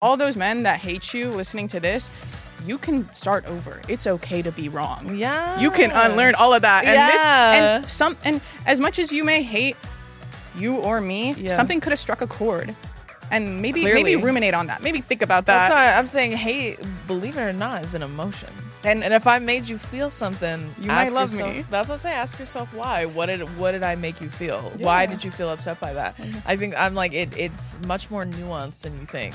All those men that hate you listening to this, you can start over. It's okay to be wrong. Yeah. You can unlearn all of that. And Yeah. this and some and as much as you may hate you or me, Yeah. something could have struck a chord. And maybe Clearly. maybe ruminate on that. Maybe think about That's that. why I'm saying hate, believe it or not, is an emotion. And and if I made you feel something, You might love yourself- me. That's what I say. Ask yourself why. What did what did I make you feel? Why did you feel upset by that? Mm-hmm. I think I'm like it. It's much more nuanced than you think.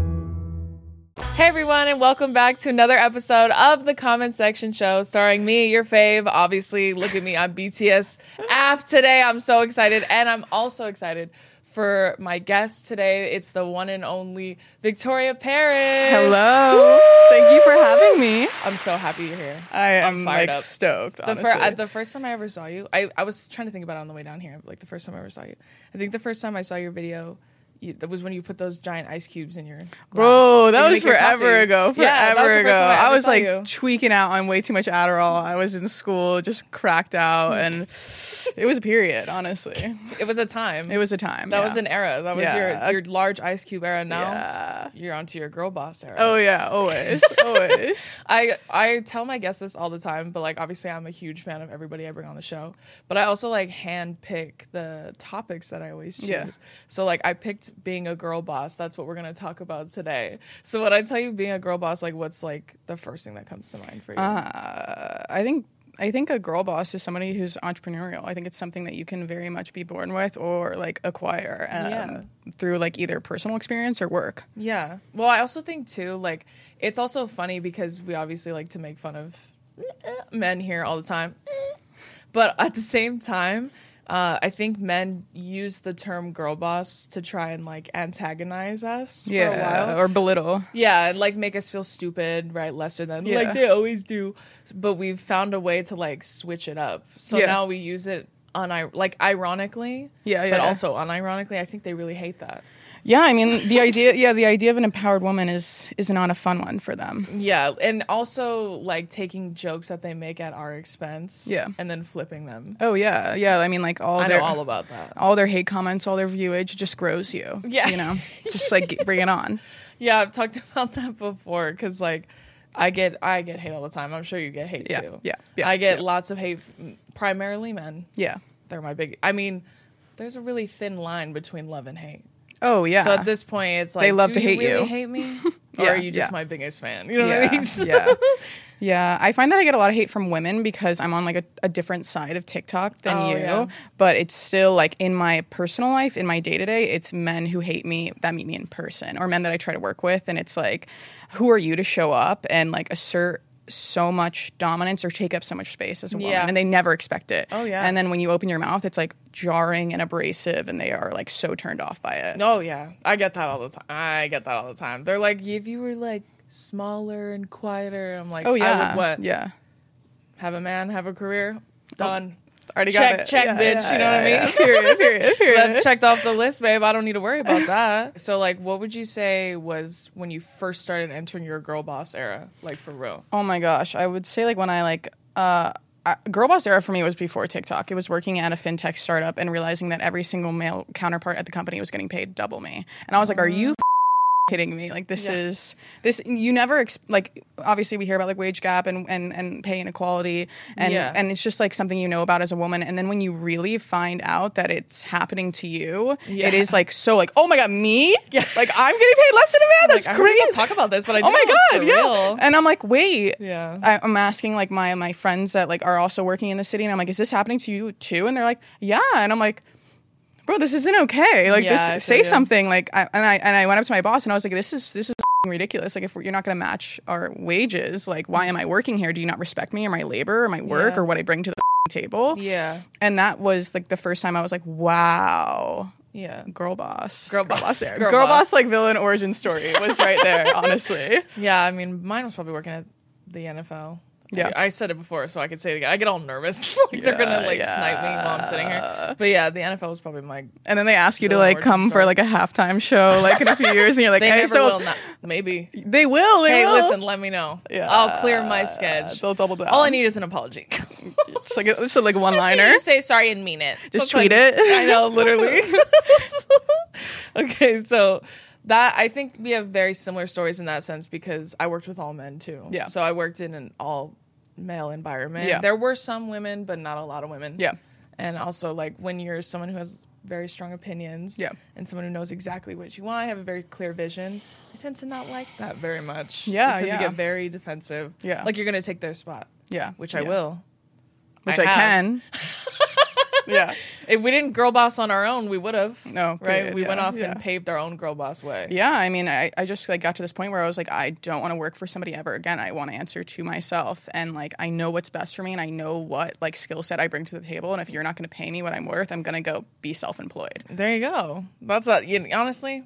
Hey everyone, and welcome back to another episode of the Comment Section Show, starring me, your fave. Obviously, look at me, I'm BTS AF today. I'm so excited, and I'm also excited for my guest today. It's the one and only Victoria Paris. Hello. Thank you for having me. I'm so happy you're here. I I'm like up. stoked. The, Honestly. fir- uh, the first time I ever saw you, I, I was trying to think about it on the way down here. Like the first time I ever saw you, I think the first time I saw your video, you, that was when you put those giant ice cubes in your. Glass Bro, that was forever ago. Forever Yeah, that was ago. time I, was like you. tweaking out on way too much Adderall. I was in school, just cracked out, mm. and it was a period. Honestly, It was a time. it was a time. That yeah. was an era. That was Yeah. your your large ice cube era. Now Yeah. you're onto your girl boss era. Oh yeah, always, always. I I tell my guests this all the time, but like obviously I'm a huge fan of everybody I bring on the show. But I also like hand pick the topics that I always choose. Yeah. So like I picked being a girl boss. That's what we're gonna talk about today. So when I tell you being a girl boss, like what's like the first thing that comes to mind for you? Uh, I think I think a girl boss is somebody who's entrepreneurial. I think it's something that you can very much be born with or like acquire um, Yeah. through like either personal experience or work. Yeah. Well, I also think too, like, it's also funny because we obviously like to make fun of men here all the time. But at the same time, uh, I think men use the term girl boss to try and like antagonize us for a Yeah, while. or belittle. yeah, and like make us feel stupid, right? Lesser than Yeah. like they always do. But we've found a way to like switch it up. So Yeah. now we use it on like ironically, Yeah, but yeah. also unironically. I think they really hate that. Yeah, I mean the idea. Yeah, the idea of an empowered woman is is not a fun one for them. Yeah, and also like taking jokes that they make at our expense. Yeah. and then flipping them. Oh yeah, yeah. I mean, like all I their know all about that. all their hate comments, all their viewage just grows you. Yeah. you know, just like bring it on. Yeah, I've talked about that before because like I get I get hate all the time. I'm sure you get hate Yeah, too. yeah, yeah, I get yeah. lots of hate, primarily men. Yeah. They're my big. I mean, there's a really thin line between love and hate. Oh yeah. So at this point, it's like They love do to you hate really you. Hate me, or Yeah, are you just yeah. my biggest fan? You know yeah, what I mean? yeah. Yeah, I find that I get a lot of hate from women because I'm on like a, a different side of TikTok than Oh, you. yeah. But it's still like in my personal life, in my day to day, it's men who hate me that meet me in person or men that I try to work with. And it's like, who are you to show up and like assert so much dominance or take up so much space as a woman? Yeah. And they never expect it. Oh, yeah. And then when you open your mouth, it's like jarring and abrasive and they are like so turned off by it. Oh yeah, I get that all the time. I get that all the time. They're like, if you were like smaller and quieter, I'm like, Oh yeah. what? Yeah. Have a man, have a career, oh. done. Already Check, got it. check, Yeah, bitch. yeah, you know what I mean? yeah. Period, period, period. That's checked off the list, babe. I don't need to worry about that. So, like, what would you say was when you first started entering your girl boss era, like for real? Oh my gosh, I would say like when I like uh I, girl boss era for me was before TikTok. It was working at a fintech startup and realizing that every single male counterpart at the company was getting paid double me. And I was like, are you kidding me? Like this is this you never ex- like obviously we hear about like wage gap and and and pay inequality and Yeah. and it's just like something you know about as a woman and then when you really find out that it's happening to you, Yeah. it is like so like oh my god me yeah like I'm getting paid less than a man. That's like, I crazy. talk about this, but I oh my know it was god yeah real. and I'm like wait Yeah. I, I'm asking like my my friends that like are also working in the city and I'm like is this happening to you too and they're like yeah and I'm like bro, this isn't okay. Like Yeah, this, say you. something. Like, I, and I and I went up to my boss and I was like, this is this is ridiculous. Like, if you're not going to match our wages, like, why am I working here? Do you not respect me or my labor or my work Yeah. or what I bring to the table? Yeah. And that was like the first time I was like, wow. Yeah. Girl boss, Girl boss. there. Girl girl, boss. boss, like villain origin story was right there. honestly, Yeah, I mean, mine was probably working at the NFL. Yeah. I, said it before, so I could say it again. I get all nervous, like they're gonna like snipe me while I'm sitting here. But yeah, the NFL was probably my. and then they ask you to like come for like a halftime show, like in a few years, and you're like, They hey, never so will. Not, maybe. they will. They Hey, will. listen, let me know. Yeah. I'll clear my sketch. They'll double down. All I need is an apology. just like it's like one liner. say sorry and mean it. Just That's tweet like- it. I know, literally. okay, so that I think we have very similar stories in that sense because I worked with all men too. Yeah. So I worked in an all male environment. Yeah. There were some women, but not a lot of women. Yeah. And also like when you're someone who has very strong opinions Yeah. and someone who knows exactly what you want, have a very clear vision, I tend to not like that very much. Yeah, They tend yeah. to get very defensive. Yeah. Like you're gonna take their spot. Yeah, Which I yeah. will. which I, have. can. yeah, If we didn't girl boss on our own, we would have. No, right? period, We went off yeah. and paved our own girl boss way. yeah. I mean, I, I just like got to this point where I was like, I don't want to work for somebody ever again. I want to answer to myself, and like I know what's best for me, and I know what like skill set I bring to the table. And if you're not going to pay me what I'm worth, I'm going to go be self-employed. There you go. That's a, you, honestly,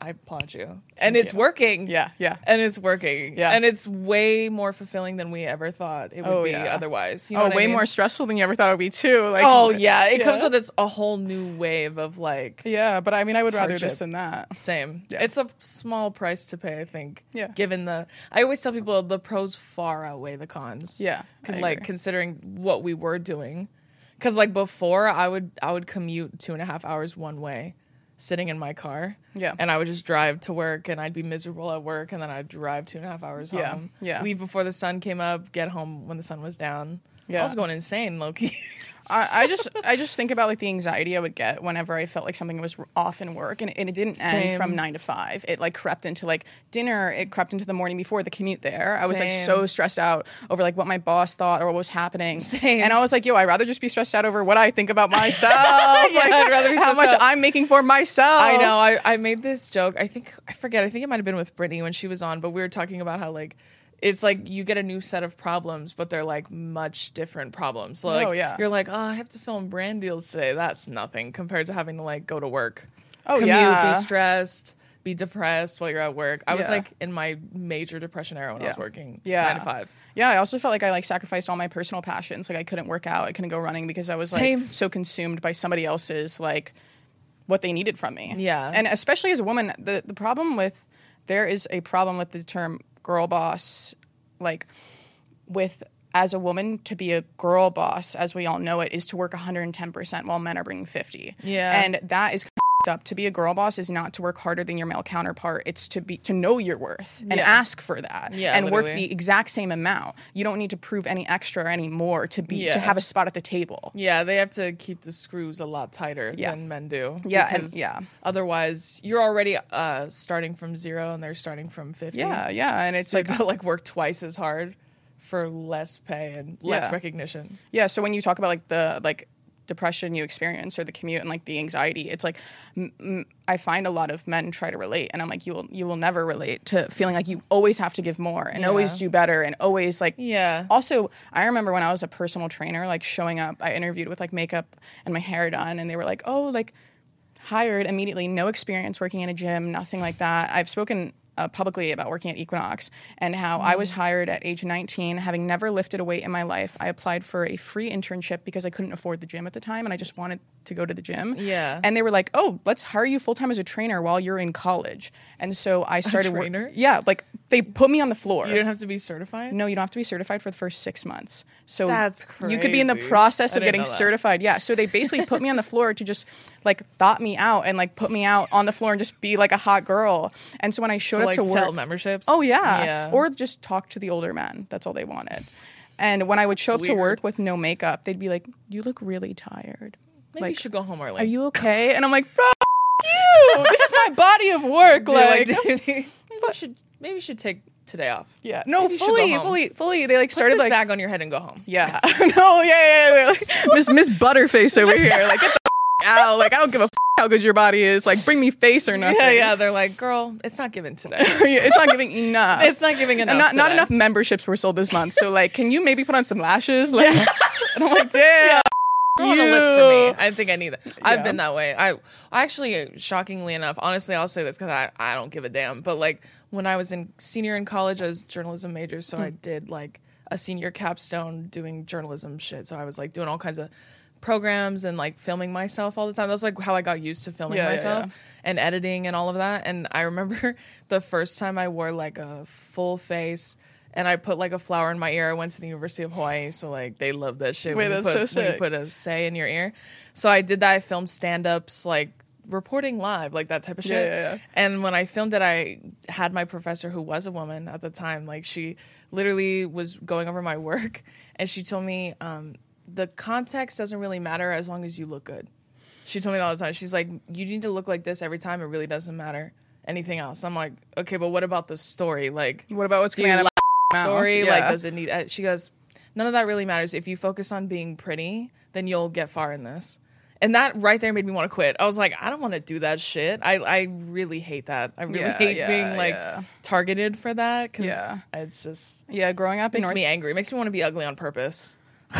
I applaud you, and it's working. Yeah, yeah. and it's working. Yeah. and it's way more fulfilling than we ever thought it would Oh, be yeah. otherwise. You know oh, what I way mean? more stressful than you ever thought it would be too. Like, Oh yeah, it comes with its a whole new wave of like yeah. But I mean, I would rather Hardship. this than that. same. Yeah. It's a small price to pay, I think. Yeah. Given the, I always tell people the pros far outweigh the cons. Yeah, I like agree. considering what we were doing, because like before, I would I would commute two and a half hours one way, sitting in my car. Yeah. And I would just drive to work, and I'd be miserable at work, and then I'd drive two and a half hours Yeah, home. yeah. Leave before the sun came up, get home when the sun was down. Yeah. I was going insane, Loki. I, I just I just think about like the anxiety I would get whenever I felt like something was off in work, and, and it didn't end Same. from nine to five. It like crept into like dinner. It crept into the morning before the commute there. I was like Same. so stressed out over like what my boss thought or what was happening. Same. And I was like, yo, I'd rather just be stressed out over what I think about myself. like I'd rather be how much out. I'm making for myself. I know. I, I made this joke. I think I forget. I think it might have been with Brittany when she was on, but we were talking about how like it's like you get a new set of problems, but they're like much different problems. So, like Oh, yeah. you're like, oh, I have to film brand deals today. That's nothing compared to having to like go to work, Oh, commute, yeah. be stressed, be depressed while you're at work. I was like in my major depression era when I was working, Yeah. nine to five. Yeah, I also felt like I like sacrificed all my personal passions. Like I couldn't work out, I couldn't go running because I was Same. like so consumed by somebody else's like what they needed from me. Yeah. And especially as a woman, the the problem with there is a problem with the term girl boss like with as a woman to be a girl boss as we all know it is to work 110% while men are bringing 50. Yeah. And that is up to be a girl boss is not to work harder than your male counterpart it's to be to know your worth and Yeah. ask for that Yeah, and work the exact same amount. You don't need to prove any extra or any more to be Yeah. to have a spot at the table. Yeah, they have to keep the screws a lot tighter than men do. Yeah, and- yeah. Otherwise, you're already uh, starting from zero, and they're starting from fifty. Yeah, yeah, and it's so like like like work twice as hard for less pay and less recognition. yeah. So when you talk about like the like depression you experience or the commute and like the anxiety, it's like m- m- I find a lot of men try to relate, and I'm like, you will you will never relate to feeling like you always have to give more and always do better and always like Yeah. Also, I remember when I was a personal trainer, like showing up, I interviewed with like makeup and my hair done, and they were like, "Oh, like hired immediately, no experience working in a gym, nothing like that." I've spoken uh, publicly about working at Equinox and how I Mm. was hired at age 19, having never lifted a weight in my life. I applied for a free internship because I couldn't afford the gym at the time, and I just wanted to go to the gym. Yeah. and they were like, "Oh, let's hire you full time as a trainer while you're in college." And so I started wor- trainer? yeah, like They put me on the floor. You didn't have to be certified. No, you don't have to be certified for the first six months. So That's crazy. You could be in the process of getting certified. Yeah. So they basically put me on the floor to just like thought me out and like put me out on the floor and just be like a hot girl. And so when I showed So, up like to sell work, memberships. oh yeah. yeah. or just talk to the older men. That's all they wanted. And when I would show up to work with no makeup, they'd be like, "You look really tired. Maybe like, you should go home early. Are you okay?" And I'm like, "Bro, you. This is my body of work. They're Like, like, maybe you should maybe you should take today off. yeah, no, Maybe you go fully, home. fully, fully. They like Put started this like bag on your head and go home. Yeah. no, yeah, yeah, yeah. Like, Miss Miss Butterface over here. Like, get the f- out. Like, I don't give a f- how good your body is. Like, bring me face or nothing. Yeah, yeah. They're like, girl, it's not given today. it's not giving enough. it's not giving enough. And not, not enough memberships were sold this month. So, like, can you maybe put on some lashes? Like, and I'm like, damn. I want to look for me. I think I need that. I've Yeah. been that way. I I actually, shockingly enough, honestly, I'll say this because I, I don't give a damn. But like when I was in senior in college, I was journalism major, so Hmm. I did like a senior capstone doing journalism shit. So I was like doing all kinds of programs and like filming myself all the time. That's like how I got used to filming Yeah, yeah, myself yeah. and editing and all of that. And I remember the first time I wore like a full face. And I put like a flower in my ear. I went to the University of Hawaii, so like they love that shit. Wait, when you that's put, so when you put a say in your ear. So I did that. I filmed stand ups, like reporting live, like that type of shit. Yeah, yeah, yeah. And when I filmed it, I had my professor, who was a woman at the time, like she literally was going over my work, and she told me um, the context doesn't really matter as long as you look good. She told me that all the time. She's like, you need to look like this every time. It really doesn't matter anything else. I'm like, okay, but what about the story? Like, What about what's do coming you out of like my mouth? story? Yeah. Like, does it need? uh, She goes, none of that really matters. If you focus on being pretty, then you'll get far in this. And that right there made me want to quit. I was like, I don't want to do that shit. I, I really hate that. I really Yeah, hate yeah, being like yeah. targeted for that because Yeah. it's just Yeah, growing up makes North me angry. It makes me want to be ugly on purpose.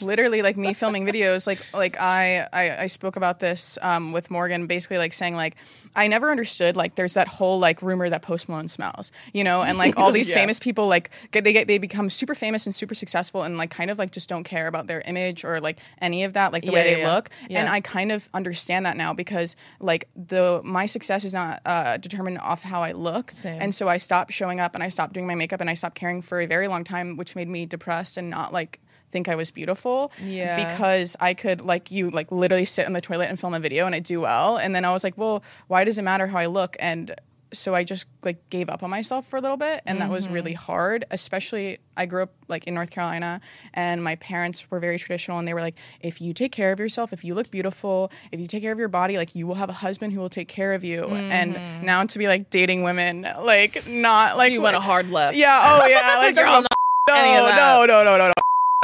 literally like me filming videos like like I, I i spoke about this um with morgan basically like saying like i never understood like there's that whole like rumor that post malone smells you know and like all these Yeah. famous people like get they get they become super famous and super successful and like kind of like just don't care about their image or like any of that like the Yeah, way they look and i kind of understand that now because like the my success is not uh determined off how i look Same. and so i stopped showing up and i stopped doing my makeup and i stopped caring for a very long time which made me depressed and not like think I was beautiful Yeah. because I could like you like literally sit in the toilet and film a video and it do well and then I was like well why does it matter how I look and so I just like gave up on myself for a little bit and that was Mm-hmm. really hard especially I grew up like in North Carolina and my parents were very traditional and they were like if you take care of yourself if you look beautiful if you take care of your body like you will have a husband who will take care of you and now to be like dating women like not like Mm-hmm. so you went a hard left. yeah oh yeah like Girl, girl not no that. no no no no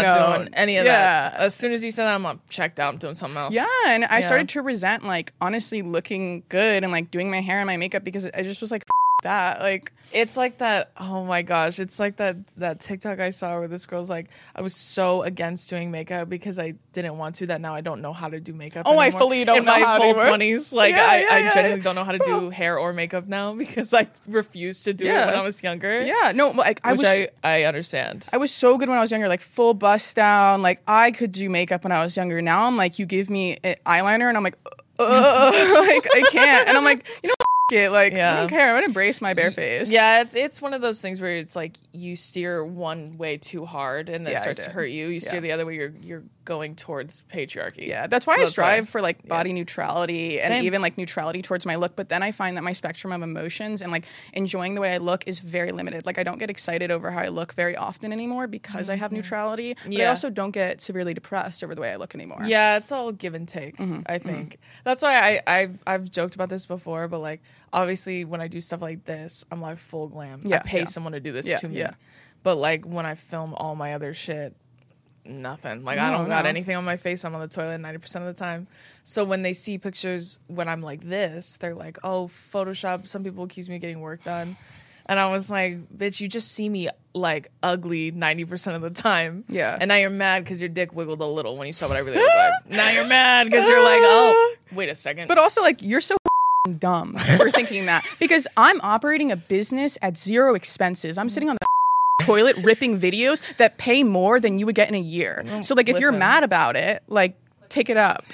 no doing any of Yeah. that. As soon as you said that, I'm like, checked out. I'm doing something else. Yeah, and I Yeah. started to resent like honestly looking good and like doing my hair and my makeup because I just was like that like It's like that. Oh my gosh! It's like that that TikTok I saw where this girl's like, I was so against doing makeup because I didn't want to. That now I don't know how to do makeup. Oh, I fully don't In know my how full anymore. twenties. Like Yeah, I, yeah, I yeah, genuinely don't know how to do hair or makeup now because I refused to do it when I was younger. yeah no like I which was I I understand. I was so good when I was younger like full bust down like I could do makeup when I was younger now I'm like you give me uh, eyeliner and I'm like uh, like I can't and I'm like you know it like I don't care I'm gonna embrace my bare face Yeah, it's it's one of those things where it's like you steer one way too hard and that Yeah, starts to hurt you. You steer Yeah. the other way, you're you're going towards patriarchy. Yeah, that's why So I strive for like body neutrality and Same. even like neutrality towards my look. But then I find that my spectrum of emotions and like enjoying the way I look is very limited. Like I don't get excited over how I look very often anymore because I have neutrality. But I Mm-hmm. Also don't get severely depressed over the way I look anymore. Yeah, it's all give and take. Mm-hmm, I think that's why I I've, I've joked about this before, but like obviously when I do stuff like this, I'm like full glam. Yeah, I pay yeah. someone to do this Yeah, to me. yeah. But like when I film all my other shit, nothing. Like I don't got anything on my face. I'm on the toilet 90% of the time. So when they see pictures when I'm like this, they're like, "Oh, Photoshop." Some people accuse me of getting work done. And I was like, "Bitch, you just see me like ugly 90% of the time." Yeah. And now you're mad cuz your dick wiggled a little when you saw what I really look like. Now you're mad cuz you're like, "Oh, wait a second. But also like you're so dumb for thinking that because I'm operating a business at zero expenses. I'm sitting on the toilet ripping videos that pay more than you would get in a year. So like if you're mad about it, like take it up.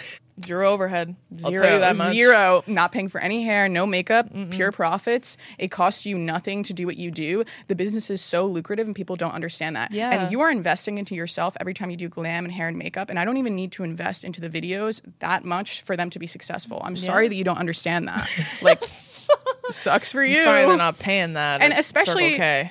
Zero overhead. I'll Zero, tell you that much. zero, not paying for any hair, no makeup, pure profits. It costs you nothing to do what you do. The business is so lucrative, and people don't understand that. Yeah. and you are investing into yourself every time you do glam and hair and makeup. And I don't even need to invest into the videos that much for them to be successful. I'm sorry that you don't understand that. Like, sucks for you. Sorry, they're not paying that. and especially uh,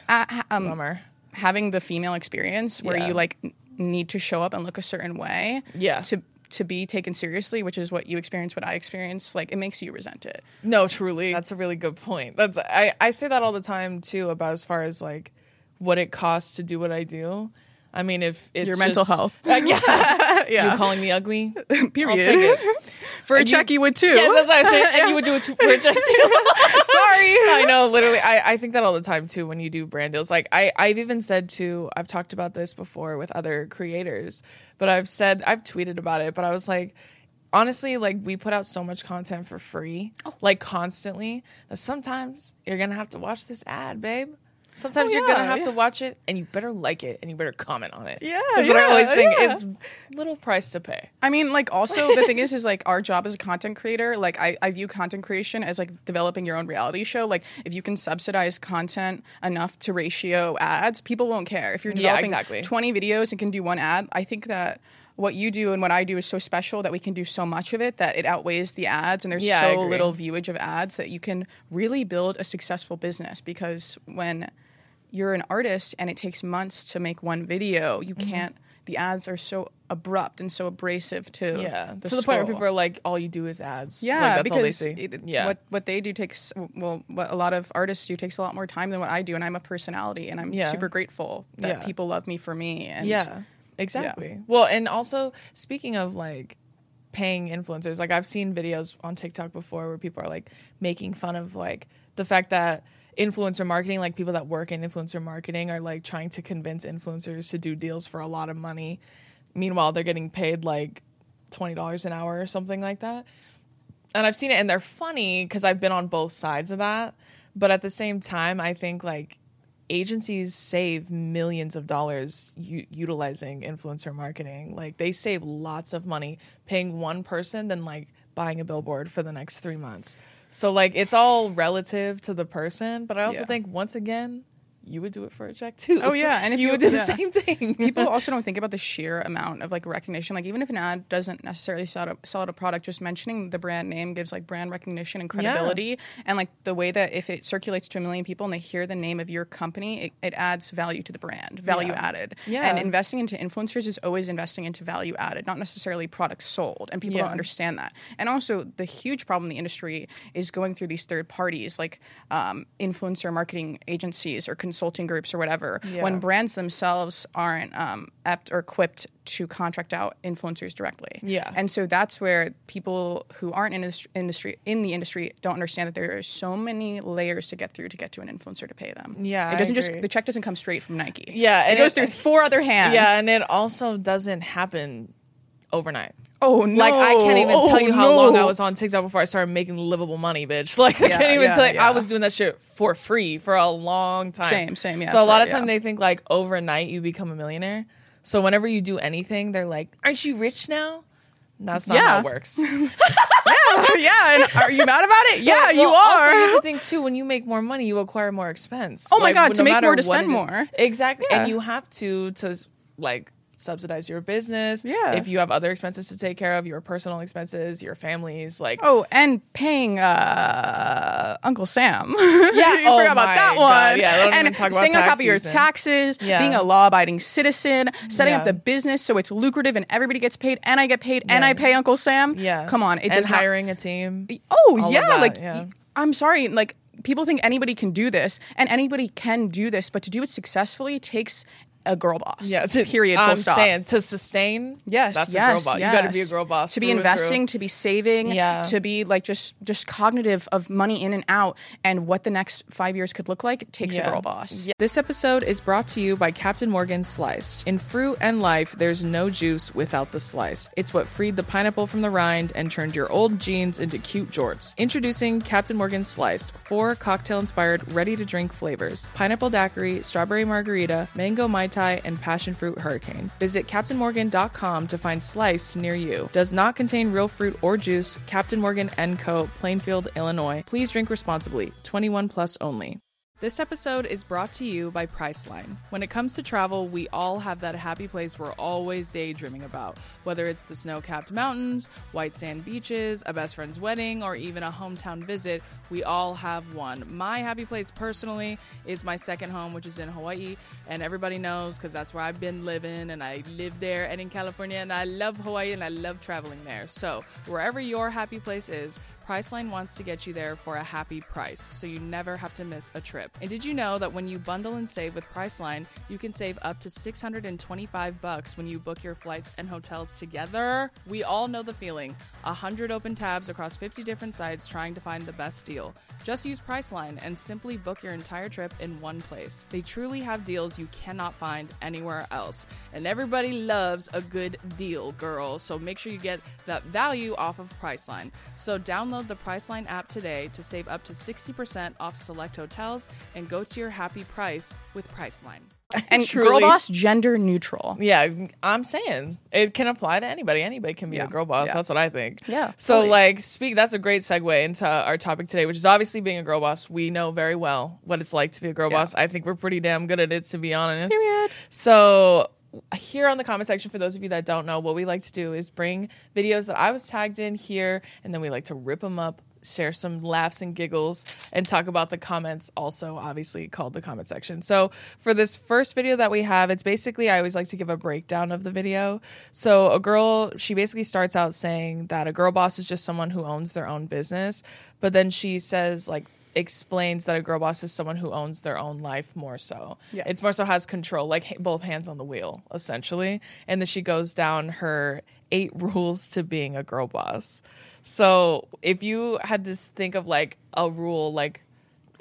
um, having the female experience where Yeah. you like need to show up and look a certain way Yeah. to to be taken seriously which is what you experience what i experience like it makes you resent it No, truly. That's a really good point. That's I, I say that all the time too about as far as like what it costs to do what I do. I mean, if it's Your mental just- health. Uh, yeah, yeah you calling me ugly? period I'll take it. for a And you- check you would too Yeah, that's what I'm saying. And you would do it for a check too. sorry I know, literally. I, I think that all the time too when you do brand deals. Like I, I've even said to I've talked about this before with other creators, but I've said I've tweeted about it, but I was like honestly, like we put out so much content for free, Oh. like constantly, that sometimes you're gonna have to watch this ad, babe. Sometimes Oh, you're gonna have yeah. to watch it and you better like it and you better comment on it. Yeah, That's what I always think yeah. is little price to pay. I mean, like, also the thing is, is like our job as a content creator. Like, I, I view content creation as like developing your own reality show. Like, if you can subsidize content enough to ratio ads, people won't care. If you're Yeah, developing exactly. 20 videos and can do one ad, I think that what you do and what I do is so special that we can do so much of it that it outweighs the ads, and there's Yeah, so little viewage of ads that you can really build a successful business. Because when you're an artist and it takes months to make one video, you Mm-hmm. can't. The ads are so abrupt and so abrasive to Yeah. the to the point where people are like, all you do is ads. Yeah, like, that's all they because see. it- yeah. what what they do takes well, what a lot of artists do takes a lot more time than what I do, and I'm a personality, and I'm Yeah. super grateful that Yeah. people love me for me. And Yeah, exactly. Well, and also speaking of like paying influencers, like I've seen videos on TikTok before where people are like making fun of like the fact that influencer marketing, like people that work in influencer marketing, are like trying to convince influencers to do deals for a lot of money. Meanwhile, they're getting paid like twenty dollars an hour or something like that. And I've seen it, and they're funny because I've been on both sides of that. But at the same time, I think like agencies save millions of dollars u- utilizing influencer marketing. Like they save lots of money paying one person than like buying a billboard for the next three months. So like it's all relative to the person, but I also Yeah. think once again, you would do it for a check too. Oh, yeah, and if you you- would do the same thing. people also don't think about the sheer amount of like recognition. Like even if an ad doesn't necessarily sell a, sell out a product, just mentioning the brand name gives like brand recognition and credibility. And like the way that if it circulates to a million people and they hear the name of your company, it, it adds value to the brand, value Yeah. added. Yeah. And investing into influencers is always investing into value added, not necessarily products sold. And people Yeah. don't understand that. And also the huge problem in the industry is going through these third parties like um, influencer marketing agencies or consulting groups or whatever. Yeah. When brands themselves aren't um, apt or equipped to contract out influencers directly. Yeah. And so that's where people who aren't in this industry in the industry don't understand that there are so many layers to get through to get to an influencer to pay them. Yeah, It doesn't just the check doesn't come straight from Nike. Yeah, It goes it- through four other hands. yeah, and it also doesn't happen overnight. Oh no. Like I can't even Oh, tell you how oh, long I was on TikTok before I started making livable money, bitch. Like I Yeah, can't even yeah, tell you yeah. I was doing that shit for free for a long time. Same, same, yeah, So a lot of time they think like overnight you become a millionaire. So whenever you do anything, they're like, "Aren't you rich now?" That's not how it works. yeah, yeah. and are you mad about it? Yeah, Well, you well, Also, you are. have to think too. When you make more money, you acquire more expense. Oh my God, to make more to spend more. Exactly, and you have to to like subsidize your business. Yeah. If you have other expenses to take care of, your personal expenses, your family's, like Oh, and paying uh, Uncle Sam. Yeah, you oh forgot about that God, one. yeah, and even talk about staying on top of your season. taxes, Yeah. being a law-abiding citizen, setting up the business so it's lucrative and everybody gets paid, and I get paid, and Yeah. I pay Uncle Sam. yeah. come on, it and does not- hiring a team. Oh yeah, like yeah. I'm sorry, like people think anybody can do this, and anybody can do this, but to do it successfully takes a girl boss. Yeah, to, period. Full I'm stop. saying to sustain. Yes, that's yes, a girl boss. yes. You got to be a girl boss To be investing, to be saving, Yeah. to be like just just cognitive of money in and out, and what the next five years could look like takes Yeah. a girl boss. This episode is brought to you by Captain Morgan Sliced. In fruit and life, there's no juice without the slice. It's what freed the pineapple from the rind and turned your old jeans into cute jorts. Introducing Captain Morgan Sliced, four cocktail inspired, ready to drink flavors pineapple daiquiri, strawberry margarita, mango Mai And passion fruit hurricane. Visit CaptainMorgan.com to find sliced near you. Does not contain real fruit or juice. Captain Morgan & Co., Plainfield, Illinois. Please drink responsibly. 21 plus only. This episode is brought to you by Priceline. When it comes to travel, we all have that happy place we're always daydreaming about. Whether it's the snow capped mountains, white sand beaches, a best friend's wedding, or even a hometown visit, we all have one. My happy place personally is my second home, which is in Hawaii. And everybody knows because that's where I've been living and I live there and in California. And I love Hawaii and I love traveling there. So, wherever your happy place is, Priceline wants to get you there for a happy price, so you never have to miss a trip. And did you know that when you bundle and save with Priceline, you can save up to 625 bucks when you book your flights and hotels together? We all know the feeling. 100 open tabs across 50 different sites trying to find the best deal. Just use Priceline and simply book your entire trip in one place. They truly have deals you cannot find anywhere else. And everybody loves a good deal, girl. So make sure you get that value off of Priceline. So download the Priceline app today to save up to 60% off select hotels and go to your happy price with Priceline. And Truly. girl boss, gender neutral. Yeah, I'm saying it can apply to anybody. Anybody can be Yeah. a girl boss. Yeah. That's what I think. Yeah, So totally. like, speak. That's a great segue into our topic today, which is obviously being a girl boss. We know very well what it's like to be a girl Yeah. boss. I think we're pretty damn good at it, to be honest. Period. So here on the comment section for those of you that don't know what we like to do is bring videos that i was tagged in here and then we like to rip them up share some laughs and giggles and talk about the comments also obviously called the comment section. So for this first video that we have it's basically i always like to give a breakdown of the video. So a girl she basically starts out saying that a girl boss is just someone who owns their own business but then she says like explains that a girl boss is someone who owns their own life more so. Yeah. It's more so has control, like ha- both hands on the wheel, essentially. And then she goes down her eight rules to being a girl boss. So if you had to think of like a rule, like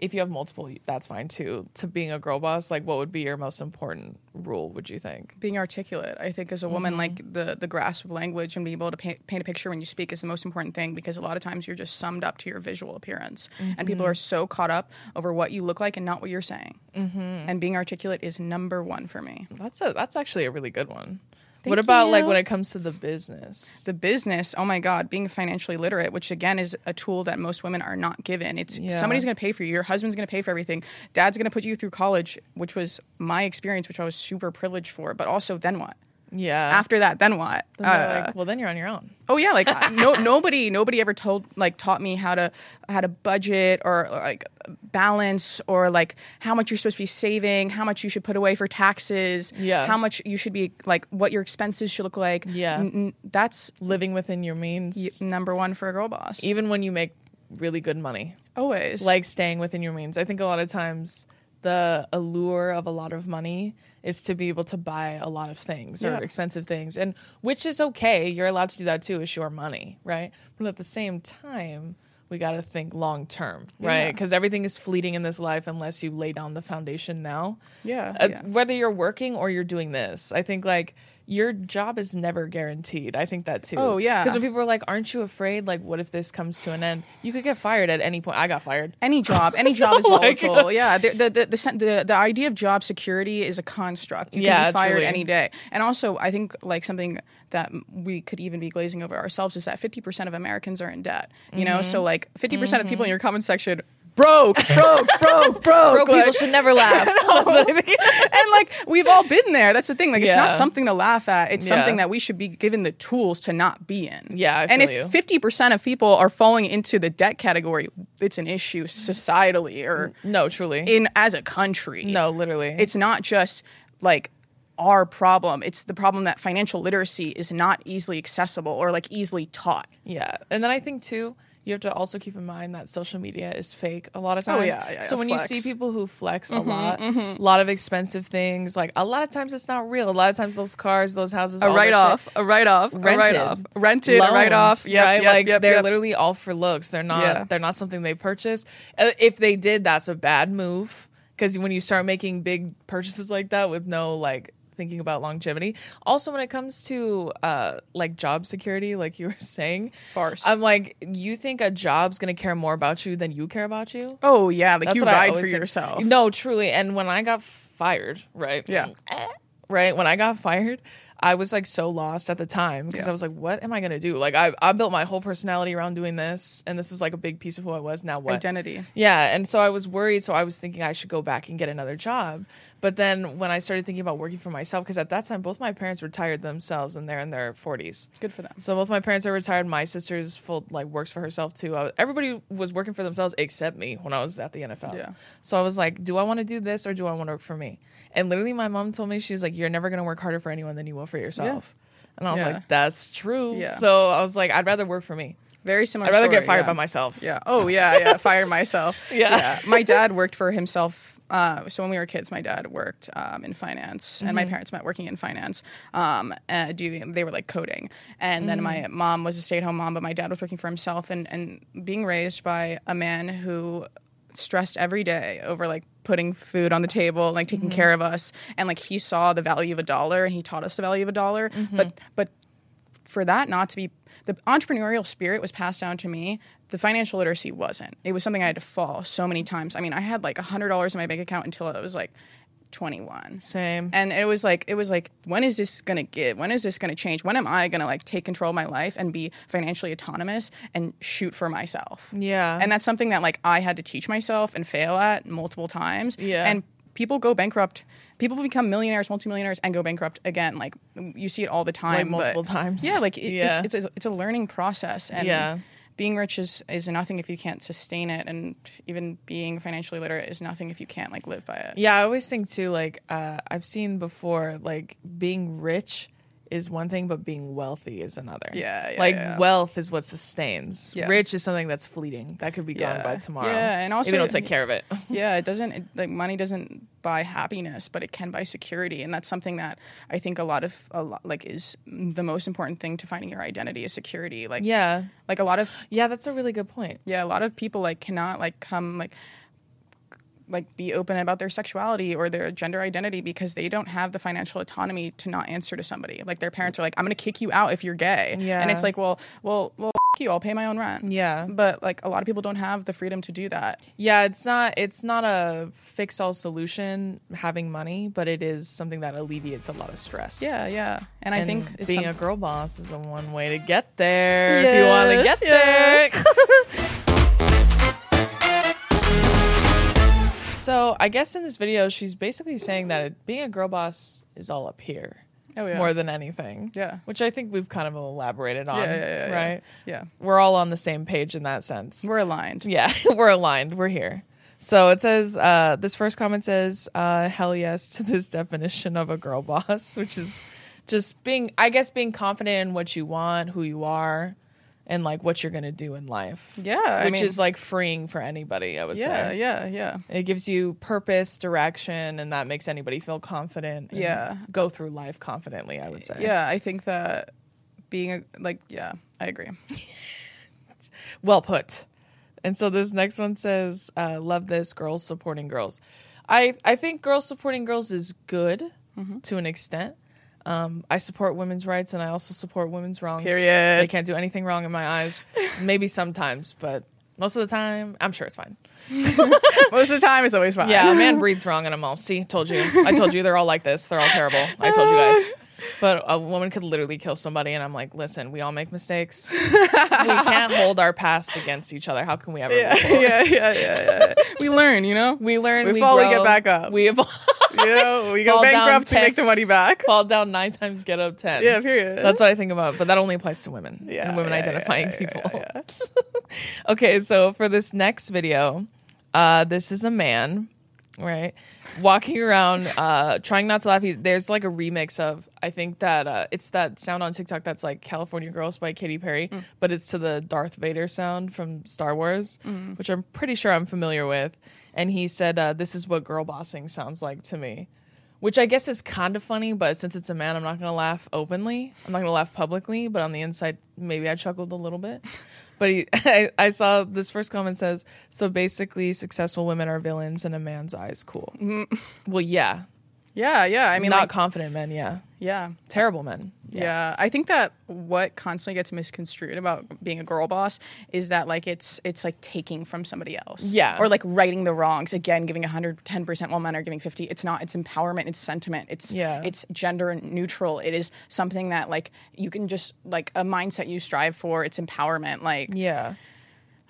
if you have multiple, that's fine too. To being a girl boss, like what would be your most important rule? Would you think? being articulate i think as a woman mm-hmm. like the the grasp of language and being able to paint, paint a picture when you speak is the most important thing because a lot of times you're just summed up to your visual appearance and people are mm-hmm. so caught up over what you look like and not what you're saying mm-hmm. and being articulate is number one for me That's a that's actually a really good one. Thank what about like when it comes to the business? the business oh my god being financially literate which again is a tool that most women are not given it's Yeah. somebody's going to pay for you your husband's going to pay for everything dad's going to put you through college which was my experience which i was super privileged for but also then what Yeah. after that then what Then Uh, like, well, then you're on your own. Oh yeah, like no nobody nobody ever told like taught me how to how to budget or, or, like balance or like how much you're supposed to be saving, how much you should put away for taxes, Yeah. how much you should be like what your expenses should look like. Yeah. N- n- that's Living within your means. y- number 1 for a girl boss. even when you make really good money Always. like staying within your means i think a lot of times the allure of a lot of money is to be able to buy a lot of things Yeah. or expensive things and which is okay you're allowed to do that too it's your money right but at the same time we got to think long term right Yeah. because everything is fleeting in this life unless you lay down the foundation now Yeah, Uh, yeah. whether you're working or you're doing this i think like your job is never guaranteed. I think that too. Oh, yeah. Because when people are like, "Aren't you afraid? Like, what if this comes to an end? You could get fired at any point." I got fired. any job, any So, job is like- volatile. yeah, the the, the the the the idea of job security is a construct. You can Yeah, be fired truly. any day. And also, I think like something that we could even be glazing over ourselves is that fifty percent of Americans are in debt. You know, Mm-hmm. so like fifty percent of people in your comment section. Broke, broke, broke, broke. Broke people should never laugh. and like we've all been there. That's the thing. Like it's Yeah. not something to laugh at. It's Yeah. something that we should be given the tools to not be in. Yeah, and if fifty percent of people are falling into the debt category, it's an issue societally or no, truly. in as a country. no, literally. it's not just like our problem. It's the problem that financial literacy is not easily accessible or like easily taught. yeah. And then I think too, you have to also keep in mind that social media is fake a lot of times. Oh, yeah, yeah, so yeah, when flex. Mm-hmm, you see people who flex a lot, a lot of expensive things, like a lot of times it's not real. A lot of times those cars, those houses, A write off, a write off, a write off, rented, a write off. Yep, right? yep, like yep, they're yep. literally all for looks. They're not. Yeah. They're not something they purchase. Uh, If they did, that's a bad move because when you start making big purchases like that with no like thinking about longevity. Also, when it comes to uh like job security, like you were saying, Farce. I'm like, you think a job's gonna care more about you than you care about you? Oh yeah, like That's you ride for yourself. No, truly. And when I got fired, right? Yeah. eh, right? When I got fired, I was like so lost at the time because Yeah. I was like, what am I gonna do? Like I I built my whole personality around doing this, and this is like a big piece of who I was. Now what? Identity. Yeah, and so I was worried. So I was thinking I should go back and get another job. But then when I started thinking about working for myself, because at that time both my parents retired themselves, and they're in their forties. Good for them. So both my parents are retired. My sister's full like works for herself too. I, everybody was working for themselves except me when I was at the NFL. Yeah. So I was like, do I want to do this or do I want to work for me? And literally, my mom told me she's like, you're never gonna work harder for anyone than you will for yourself. Yeah. And I was Yeah. like, that's true. Yeah. So I was like, I'd rather work for me. Very similar. I'd rather get fired yeah. by myself. Yeah. Oh yeah, yeah. Fire myself. Yeah. My dad worked for himself. Uh, so when we were kids, my dad worked um, in finance, and Mm-hmm. my parents met working in finance. Um, uh, doing they were like coding, and then Mm. my mom was a stay-at-home mom, but my dad was working for himself, and and being raised by a man who stressed every day over like putting food on the table, like taking care of us, and like he saw the value of a dollar, and he taught us the value of a dollar. But but for that not to be the entrepreneurial spirit was passed down to me the financial literacy wasn't it was something i had to fall so many times i mean i had like $100 in my bank account until i was like 21 Same. and it was like it was like when is this gonna get when is this gonna change when am i gonna like take control of my life and be financially autonomous and shoot for myself Yeah. and that's something that like i had to teach myself and fail at multiple times Yeah. and people go bankrupt people become millionaires multimillionaires and go bankrupt again like you see it all the time but- multiple times. yeah like it, Yeah. it's it's a, it's a learning process and Yeah. Being rich is is nothing if you can't sustain it and even being financially literate is nothing if you can't like live by it. Yeah, I always think too, like, uh, I've seen before, like, being rich is one thing, but being wealthy is another. Yeah, yeah, Like, yeah. wealth is what sustains. Yeah. Rich is something that's fleeting. That could be gone by tomorrow. Yeah, and also- if you don't take care of it. yeah it doesn't it, like money doesn't buy happiness but it can buy security and that's something that i think a lot of a lot like is the most important thing to finding your identity is security like yeah. like a lot of Yeah, that's a really good point. yeah a lot of people like cannot like come like like be open about their sexuality or their gender identity because they don't have the financial autonomy to not answer to somebody like their parents are like i'm gonna kick you out if you're gay Yeah. and it's like well well well f- you i'll pay my own rent Yeah. but like a lot of people don't have the freedom to do that Yeah, it's not it's not a fix all solution having money, but it is something that alleviates a lot of stress. yeah yeah and, i think being some- a girl boss is a one way to get there if you want to get yes. there. so I guess in this video, she's basically saying that it, being a girl boss is all up here. Oh, yeah. More than anything. Yeah. Which I think we've kind of elaborated on. yeah, yeah, yeah, right? yeah We're all on the same page in that sense. we're aligned Yeah, we're aligned. We're here. So it says, uh, this first comment says, uh, hell yes to this definition of a girl boss, which is just being, I guess, being confident in what you want, who you are, and like what you're going to do in life. Yeah, I Which mean- is like freeing for anybody, I would yeah say. yeah yeah yeah. It gives you purpose, direction, and that makes anybody feel confident. and Yeah. Go through life confidently, I would say. yeah i think that being a like yeah i agree Well put. And so this next one says, uh, "Love this girls supporting girls." I I think girls supporting girls is good Mm-hmm. to an extent. Um, I support women's rights and I also support women's wrongs. Period. They can't do anything wrong in my eyes. Maybe sometimes, but most of the time, I'm sure it's fine. most of the time it's always fine Yeah, a man breathes wrong, and I'm all see. Told you. I told you they're all like this. They're all terrible. I told you guys. But a woman could literally kill somebody, and I'm like, listen, we all make mistakes. we can't hold our past against each other. How can we ever? yeah, yeah, yeah, yeah, yeah. We learn, you know. We learn. We We, fall, we get back up. We evolve. you know, we go Fall down bankrupt to make the money back. fall down nine times, get up ten. Yeah, period. That's what I think about. But that only applies to women Yeah, and women yeah, identifying yeah, people. yeah, okay, so for this next video, uh, this is a man, right, walking around, uh, trying not to laugh. He, there's like a remix of I think that uh, it's that sound on TikTok that's like California Girls by Katy Perry, Mm. but it's to the Darth Vader sound from Star Wars, Mm. which I'm pretty sure I'm familiar with. And he said, uh, "This is what girl bossing sounds like to me." Which I guess is kind of funny, but since it's a man, I'm not gonna laugh openly. I'm not gonna laugh publicly, but on the inside, maybe I chuckled a little bit. But he, I, I saw this first comment says, "So basically, successful women are villains in a man's eyes." Cool. Well, yeah, Yeah, yeah. I mean, Not like, confident men, yeah. yeah. Terrible men. Yeah. I think that what constantly gets misconstrued about being a girl boss is that like it's it's like taking from somebody else. Yeah. Or like righting the wrongs. Again, giving 110% while men are giving 50. It's not it's empowerment, it's sentiment. It's Yeah. it's gender neutral. It is something that like you can just like a mindset you strive for. It's empowerment. Like Yeah.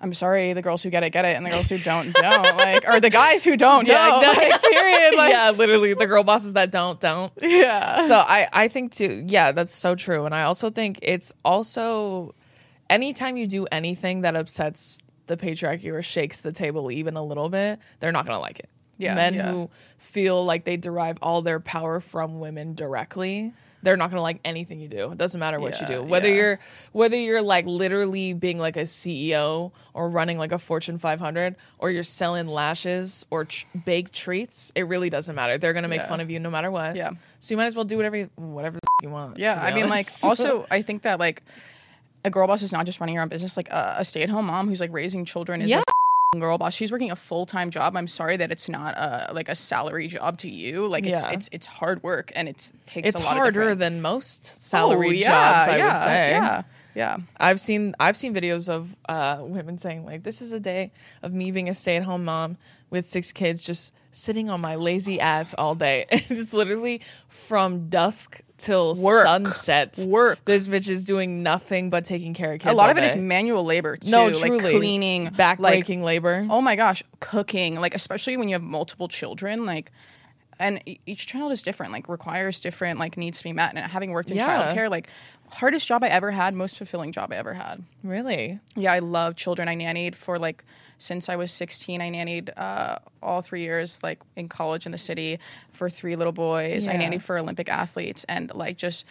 I'm sorry, the girls who get it get it and the girls who don't don't. Like or the guys who don't Yeah, don't. Like, period. Like yeah, literally the girl bosses that don't don't. yeah. So I I think too. Yeah, that's so true. And I also think it's also anytime you do anything that upsets the patriarchy or shakes the table even a little bit, they're not gonna like it. Yeah, men yeah. who feel like they derive all their power from women directly. They're not gonna like anything you do. It doesn't matter what you do. Whether yeah. you're whether you're like literally being like a CEO or running like a Fortune 500 or you're selling lashes or tr- baked treats, it really doesn't matter. They're gonna make Yeah. fun of you no matter what. Yeah. So you might as well do whatever you, whatever the f- you want. Yeah, I mean, like, also, I think that like a girl boss is not just running her own business. Like a, a stay-at-home mom who's like raising children is Yeah. f***ing girl boss. She's working a full-time job. I'm sorry that it's not a like a salary job to you. Like it's Yeah. it's it's hard work and it's takes it's a lot harder different- than most salary Oh, yeah, jobs. I yeah, would say. Yeah, yeah. I've seen I've seen videos of uh, women saying like, "This is a day of me being a stay at home mom with six kids, just sitting on my lazy ass all day." And it's literally from dusk till Work. sunset. Work. This bitch is doing nothing but taking care of kids. A lot of it is manual labor too. no, like truly cleaning, backbreaking like, labor. Oh my gosh, cooking, like especially when you have multiple children, like and each child is different, like requires different like needs to be met. And having worked in Yeah. childcare, like hardest job I ever had, most fulfilling job I ever had. Really? Yeah, I love children. I nannied for like since I was 16. I nannied uh, all three years, like in college in the city, for three little boys. I nannied for Olympic athletes, and like just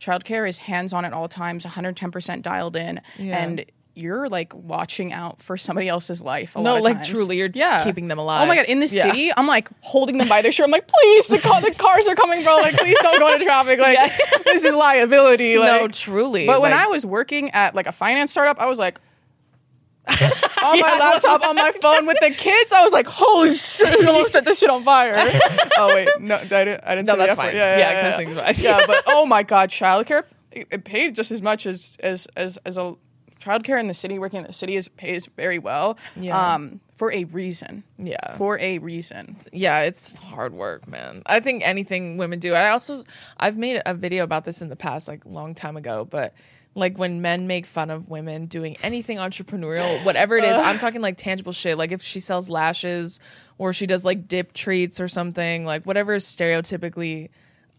childcare is hands on at all times, 110% dialed in, Yeah. and you're like watching out for somebody else's life. A No, like, times. truly, you're yeah. keeping them alive. Oh my god! In the Yeah. city, I'm like holding them by their shirt. I'm like, please, the, car, the cars are coming, bro. Like, please don't go into traffic. Like, this is liability. Like, no, truly. but when like- I was working at like a finance startup, I was like on my laptop, on my phone with the kids. I was like, holy shit, you almost set this shit on fire. oh wait, no, I didn't. I didn't No, say that's fine. Yeah, yeah, Yeah, yeah, cuss yeah. thing's fine. yeah, but oh my god, childcare it, it paid just as much as as as as a childcare in the city. Working in the city is pays very well. Yeah. Um, for a reason. Yeah. For a reason. yeah, it's hard work, man. I think anything women do. I also I've made a video about this in the past, like long time ago, but like when men make fun of women doing anything entrepreneurial, whatever it is, I'm talking like tangible shit. Like if she sells lashes or she does like dip treats or something, like whatever is stereotypically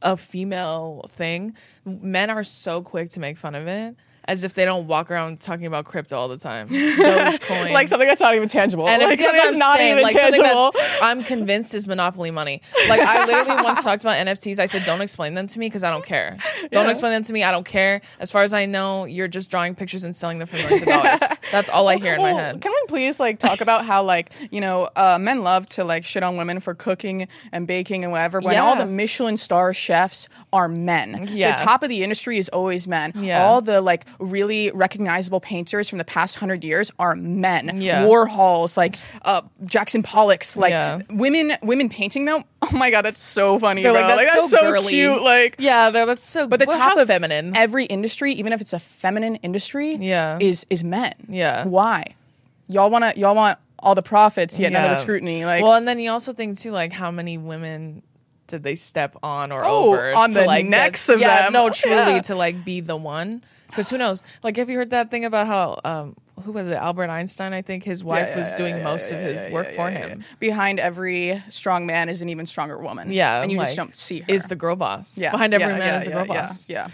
a female thing, men are so quick to make fun of it. As if they don't walk around talking about crypto all the time. Dogecoin. Like something that's not even tangible. And like it's something that's not even like tangible. I'm convinced is monopoly money. Like I literally once talked about NFTs. I said, "Don't explain them to me because I don't care. Don't Yeah. explain them to me. I don't care. As far as I know, you're just drawing pictures and selling them for millions of dollars. That's all I hear in my head. Can we please like talk about how like you know uh, men love to like shit on women for cooking and baking and whatever when all the Michelin star chefs are men. Yeah. The top of the industry is always men. Yeah. All the like really recognizable painters from the past hundred years are men. Yeah. Warhols, like uh, Jackson Pollock's, like Yeah. women women painting them. Oh my god, that's so funny, They're bro. like, that's so girly. cute. Like Yeah, that's so. Good. But the well, top of feminine. every industry, even if it's a feminine industry, Yeah. is is men. Yeah. Why? Y'all wanna y'all want all the profits yet none of the Yeah. scrutiny. Like well, and then you also think too, like how many women did they step on or Oh, over on the like necks get- of yeah, them. No, truly Yeah. to like be the one. Because who knows? Like, have you heard that thing about how um, who was it? Albert Einstein, I think his wife yeah, was yeah, doing yeah, most of his work for him. Behind every strong man is an even stronger woman. Yeah, and you just don't see her. Is the girl boss? yeah behind every man is a girl boss. Yeah,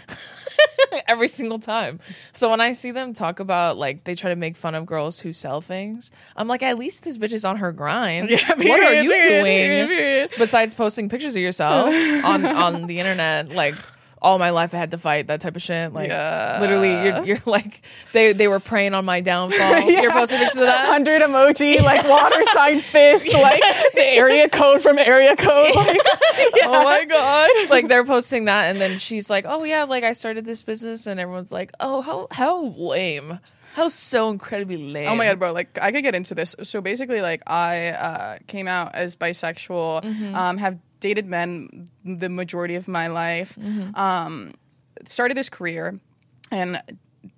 every single time. So when I see them talk about like they try to make fun of girls who sell things, I'm like, at least this bitch is on her grind. Yeah, what are you period, doing period, period. besides posting pictures of yourself on on the internet? Like all my life I had to fight that type of shit. Like Yeah. literally, you're, you're like they they were praying on my downfall. You're posting pictures of that. hundred emoji, like water sign fist, like the area code from area code. Like, Oh my god! like they're posting that and then she's like oh yeah like i started this business and everyone's like oh how how lame how so incredibly lame Oh my god, bro! Like I could get into this. So basically, like I uh, came out as bisexual, Mm-hmm. um, have dated men the majority of my life. Um, started this career and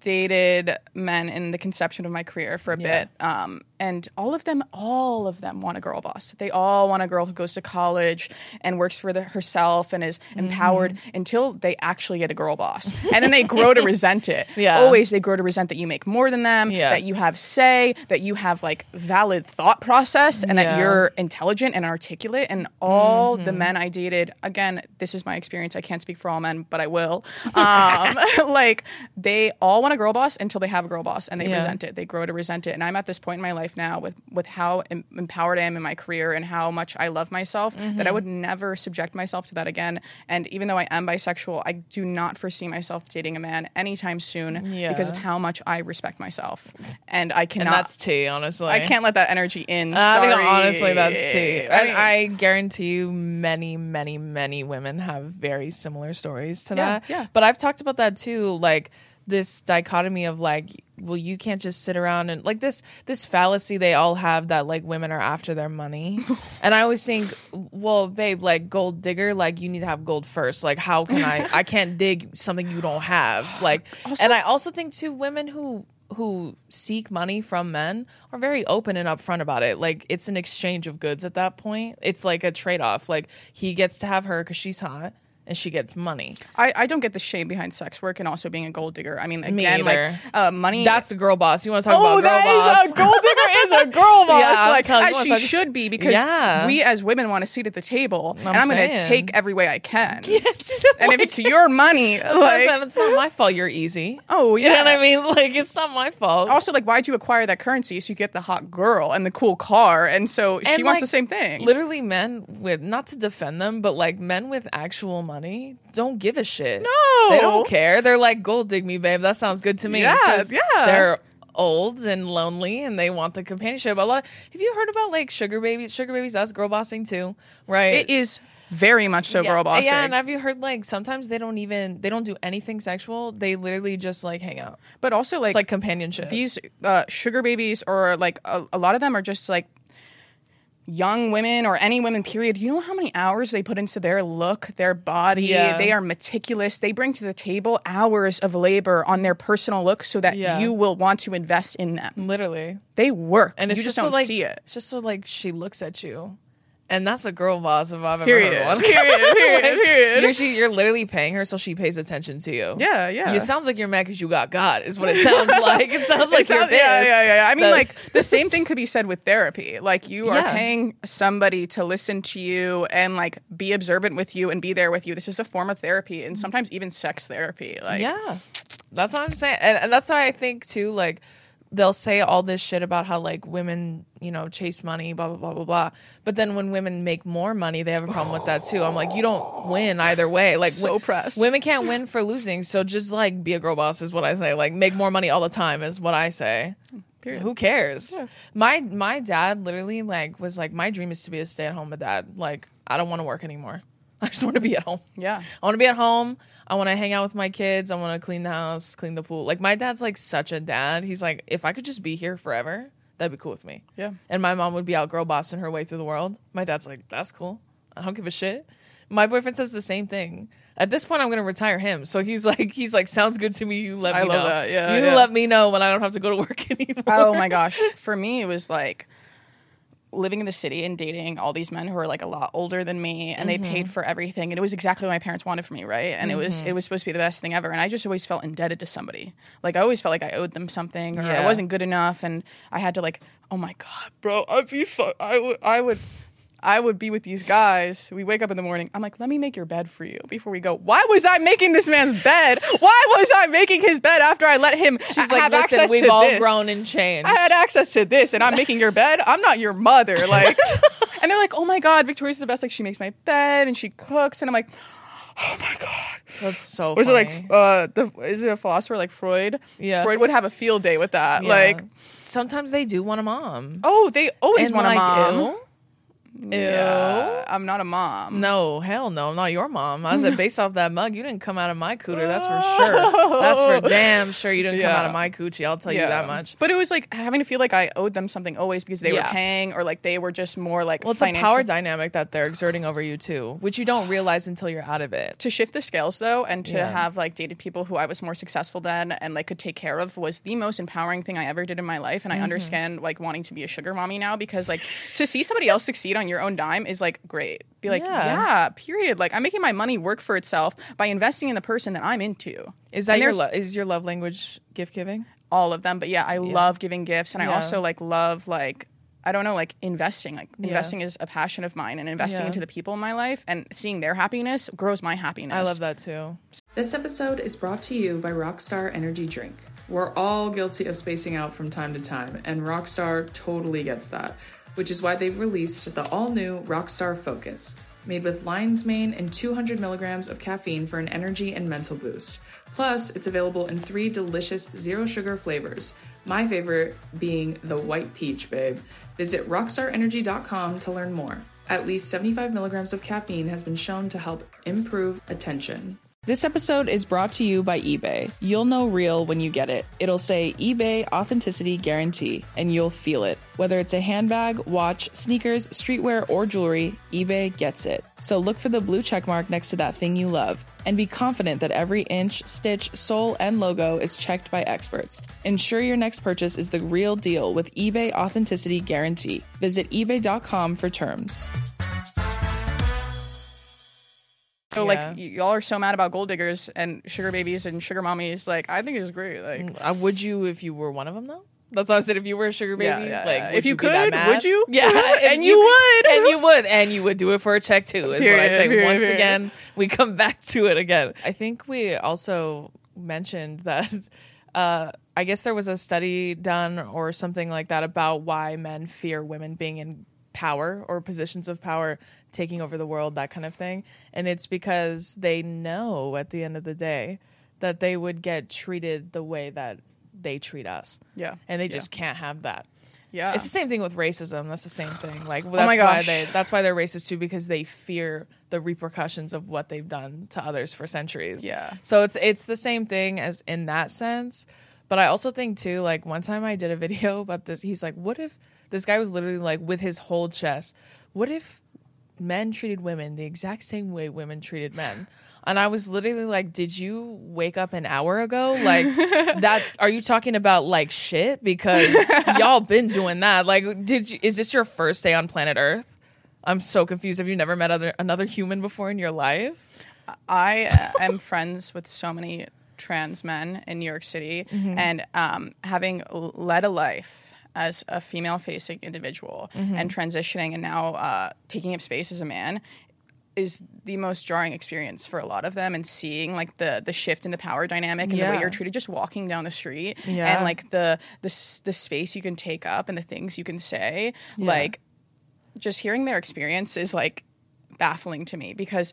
dated men in the conception of my career for a Yeah. bit. Um, and all of them, all of them want a girl boss. They all want a girl who goes to college and works for the, herself and is empowered Mm-hmm. until they actually get a girl boss. And then they grow to resent it. Yeah. Always they grow to resent that you make more than them, Yeah. that you have say, that you have like valid thought process and that you're intelligent and articulate. And all Mm-hmm. the men I dated, again, this is my experience. I can't speak for all men, but I will. Um, like they all want a girl boss until they have a girl boss and they Yeah. resent it. They grow to resent it. And I'm at this point in my life now with with how em- empowered I am in my career and how much I love myself that I Mm-hmm. would never subject myself to that again. And even though I am bisexual, I do not foresee myself dating a man anytime soon Yeah. because of how much I respect myself. And I and cannot. that's tea, honestly. I can't let that energy in. I mean, honestly, that's tea. I And mean- I guarantee you, many, many, many women have very similar stories to Yeah, that. yeah. But I've talked about that too, like this dichotomy of like, well, you can't just sit around and like this this fallacy they all have that like women are after their money. and I always think, well, babe, like gold digger, like you need to have gold first. Like, how can I? I can't dig something you don't have. Like, and I also think too, women who who seek money from men are very open and upfront about it. Like it's an exchange of goods at that point. It's like a trade off. Like he gets to have her because she's hot and she gets money. I, I don't get the shame behind sex work and also being a gold digger. I mean, Me again, like uh, money. That's a girl boss. You want to talk Oh, about girl that boss? is a gold digger is a girl boss, Yeah, I'm like you, as she talk- should be, because Yeah. we as women want a seat at the table, and I'm going to take every way I can. Yes. And if it's your money, Like, like, it's not my fault. You're easy. oh You know what I mean? Like it's not my fault. Also, like, why'd you acquire that currency so you get the hot girl and the cool car, and so she And, wants the same thing. Literally, men with not to defend them, but like men with actual money don't give a shit. No. they don't care. They're like, "Gold dig me, babe." That sounds good to me. Yeah, yeah. They're old and lonely, and they want the companionship. A lot. Of, have you heard about like sugar babies? Sugar babies, that's girl bossing too, right? It is very much so girl bossing. Yeah, and have you heard like sometimes they don't even they don't do anything sexual. They literally just like hang out. but also like It's like companionship. these uh, sugar babies or like a, a lot of them are just like young women or any women period you know how many hours they put into their look their body Yeah. they are meticulous they bring to the table hours of labor on their personal look so that Yeah. you will want to invest in them literally. they work and it's you just, so, don't like, see it It's just so like she looks at you, and that's a girl boss if I've ever period heard one. period period Like, period You're, she, you're literally paying her so she pays attention to you. yeah yeah It sounds like you're mad because you got God. Is what it sounds like. It sounds like It sounds- you're yeah, yeah, yeah, yeah. I mean, like the same thing could be said with therapy. Like you are Yeah. paying somebody to listen to you and like be observant with you and be there with you. This is a form of therapy, and sometimes even sex therapy. Like, yeah, that's what I'm saying, and, and that's why I think too. Like they'll say all this shit about how like women, you know, chase money, blah blah blah blah blah. But then when women make more money, they have a problem with that too. I'm like, you don't win either way. Like So pressed. Women can't win for losing, so just like be a girl boss is what I say. Like make more money all the time is what I say. Period. Who cares? My my dad literally like was like my dream is to be a stay at home dad. Like I don't want to work anymore. I just want to be at home. Yeah. I want to be at home. I want to hang out with my kids. I want to clean the house, clean the pool. Like my dad's like such a dad. He's like, if I could just be here forever, that'd be cool with me. Yeah. And my mom would be out girl bossing her way through the world. My dad's like, that's cool. I don't give a shit. My boyfriend says the same thing. At this point, I'm gonna retire him. So he's like, he's like, sounds good to me. You let I me know. that. Yeah, you yeah. let me know when I don't have to go to work anymore. Oh my gosh. For me, it was like living in the city and dating all these men who are like a lot older than me and they paid mm-hmm. for everything and it was exactly what my parents wanted for me right? And it was mm-hmm. it was supposed to be the best thing ever and i just always felt indebted to somebody. Like i always felt like i owed them something or i wasn't good enough and i had to like oh my god bro i'd be fu- i would i would I would be with these guys. We wake up in the morning. I'm like, let me make your bed for you before we go. Why was I making this man's bed? Why was I making his bed after I let him She's have like, listen, access we've to all this? grown and changed. I had access to this and I'm making your bed. I'm not your mother. Like, and they're like, oh my God, Victoria's the best. Like, she makes my bed and she cooks. And I'm like, oh my God. That's so. Was it like, uh, the, is it a philosopher like Freud? Yeah. Freud would have a field day with that. Yeah. Like, sometimes they do want a mom. oh, they always And, want like, a mom. ew. Ew. Yeah. I'm not a mom. No, hell no, I'm not your mom. I said based off that mug, you didn't come out of my cooter. That's for sure. That's for damn sure you didn't come out of my coochie. I'll tell you that much. But it was like having to feel like I owed them something always because they were paying or like they were just more like Well, it's financial- a power dynamic that they're exerting over you too, which you don't realize until you're out of it. to shift the scales though and to Yeah. have like dated people who I was more successful than and like could take care of was the most empowering thing I ever did in my life and Mm-hmm. I understand like wanting to be a sugar mommy now because like to see somebody else succeed on your own dime is like great. Be like, Yeah. yeah, period. Like I'm making my money work for itself by investing in the person that I'm into. Is that And your there's lo- is your love language gift giving? all of them, but yeah, I love giving gifts and I also like love like I don't know, like investing. Like investing is a passion of mine, and investing Yeah. into the people in my life and seeing their happiness grows my happiness. I love that too. This episode is brought to you by Rockstar Energy Drink. We're all guilty of spacing out from time to time, and Rockstar totally gets that, which is why they've released the all new Rockstar Focus, made with lion's mane and 200 milligrams of caffeine for an energy and mental boost. Plus, it's available in three delicious zero sugar flavors. My favorite being the white peach, babe. Visit rockstarenergy.com to learn more. At least 75 milligrams of caffeine has been shown to help improve attention. This episode is brought to you by eBay. You'll know real when you get it. It'll say eBay Authenticity Guarantee, and you'll feel it. Whether it's a handbag, watch, sneakers, streetwear, or jewelry, eBay gets it. So look for the blue check mark next to that thing you love, and be confident that every inch, stitch, sole, and logo is checked by experts. Ensure your next purchase is the real deal with eBay Authenticity Guarantee. Visit eBay.com for terms. So Yeah. like y- y'all are so mad about gold diggers and sugar babies and sugar mommies. Like I think it was great. Like Uh, would you if you were one of them though? That's what I said. If you were a sugar baby, Yeah, yeah, like If you that could, would you? Yeah, And you would. and you would, and you would do it for a check too. Is what I Period, say. period, Once period. again, we come back to it again. I think we also mentioned that. Uh, I guess there was a study done or something like that about why men fear women being in power or positions of power taking over the world, that kind of thing. And it's because they know at the end of the day that they would get treated the way that they treat us. Yeah. And they Yeah. just can't have that. yeah, It's the same thing with racism. That's the same thing. Like that's Oh my why gosh. they that's why they're racist too because they fear the repercussions of what they've done to others for centuries. Yeah. So it's it's the same thing as in that sense. But I also think too, like one time I did a video about this. He's like, "What if this guy was literally like with his whole chest? What if men treated women the exact same way women treated men?" And I was literally like, "Did you wake up an hour ago? Like that? Are you talking about like shit? Because y'all been doing that. Like, did you? Is this your first day on planet Earth? I'm so confused. Have you never met other another human before in your life? I uh, am friends with so many trans men in New York City, Mm-hmm. and um, having led a life as a female-facing individual Mm-hmm. and transitioning, and now uh, taking up space as a man. Is the most jarring experience for a lot of them, and seeing like the the shift in the power dynamic and the way you're treated just walking down the street, Yeah. and like the the the space you can take up and the things you can say, like just hearing their experience is like baffling to me because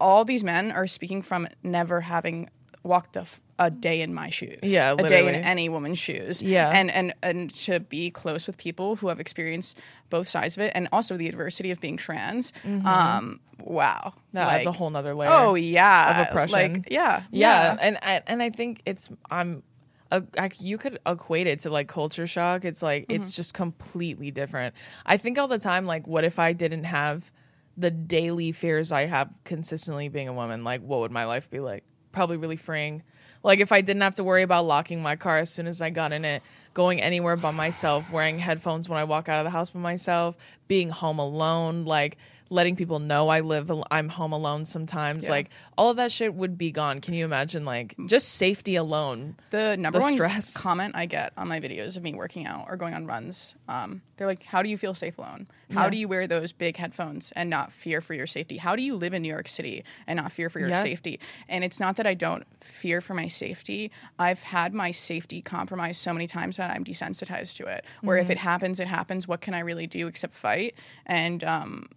all these men are speaking from never having walked a, f- a day in my shoes. Yeah, a day in any woman's shoes. Yeah. and and and to be close with people who have experienced both sides of it, and also the adversity of being trans. Um, wow, That adds a whole nother layer. Oh yeah, of oppression. Like yeah, yeah, and I, and I think it's I'm. Uh, like you could equate it to like culture shock. It's like it's just completely different. I think all the time, like, what if I didn't have the daily fears I have consistently being a woman? Like, what would my life be like? Probably really freeing. Like if I didn't have to worry about locking my car as soon as I got in it, going anywhere by myself, wearing headphones when I walk out of the house by myself, being home alone, like letting people know I live I'm home alone sometimes, like all of that shit would be gone. Can you imagine like just safety alone? The number The one stress. comment I get on my videos of me working out or going on runs, um, they're like, "How do you feel safe alone? How do you wear those big headphones and not fear for your safety? How do you live in New York City and not fear for your Yeah. safety?" And it's not that I don't fear for my safety. I've had my safety compromised so many times that I'm desensitized to it. Where if it happens, it happens. What can I really do except fight? And um,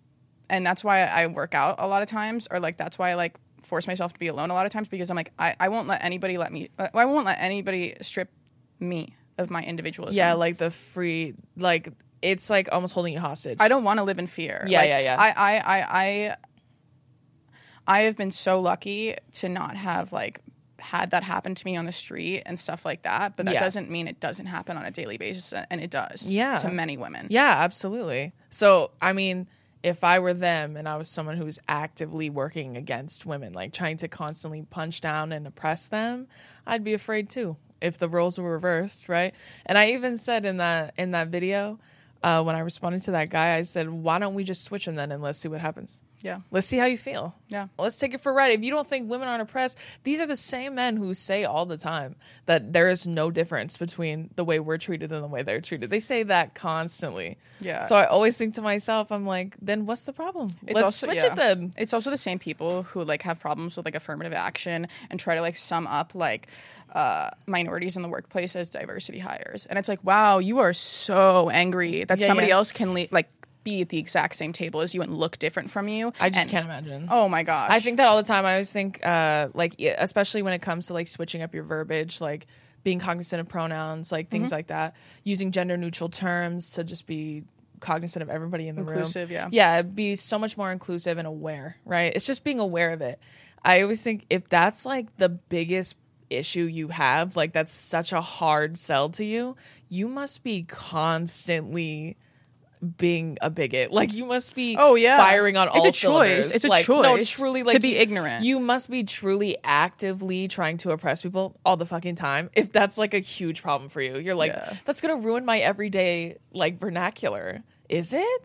and that's why I work out a lot of times, or like that's why I like force myself to be alone a lot of times because I'm like I, I won't let anybody let me uh, I won't let anybody strip me of my individualism. Yeah, like the free like it's like almost holding you hostage. I don't want to live in fear. Yeah, Like, yeah, yeah. I, I, I, I, I have been so lucky to not have like had that happen to me on the street and stuff like that. But that Yeah. doesn't mean it doesn't happen on a daily basis, and it does. Yeah. to many women. Yeah, absolutely. So, I mean, if I were them and I was someone who was actively working against women, like trying to constantly punch down and oppress them, I'd be afraid too if the roles were reversed, right? And I even said in that in that video uh, when I responded to that guy, I said, "Why don't we just switch them then and let's see what happens." Yeah. Let's see how you feel. Yeah. Let's take it for a ride. If you don't think women aren't oppressed, these are the same men who say all the time that there is no difference between the way we're treated and the way they're treated. They say that constantly. Yeah. So I always think to myself, I'm like, then what's the problem? It's Let's also switch yeah. it then. It's also the same people who like have problems with like affirmative action and try to like sum up like uh, minorities in the workplace as diversity hires, and it's like, wow, you are so angry that Yeah, somebody yeah. else can le- like be at the exact same table as you and look different from you. I just And- can't imagine. Oh my gosh, I think that all the time. I always think, uh, like, especially when it comes to like switching up your verbiage, like being cognizant of pronouns, like things Mm-hmm. like that, using gender neutral terms to just be cognizant of everybody in the Inclusive, room. yeah. yeah, be so much more inclusive and aware. Right? It's just being aware of it. I always think if that's like the biggest issue you have, like that's such a hard sell to you, you must be constantly being a bigot. Like you must be Oh, yeah. firing on It's all It's a choice. cylinders. It's a choice. No, truly, like to be ignorant. You must be truly actively trying to oppress people all the fucking time. If that's like a huge problem for you. You're like Yeah. that's going to ruin my everyday like vernacular. Is it?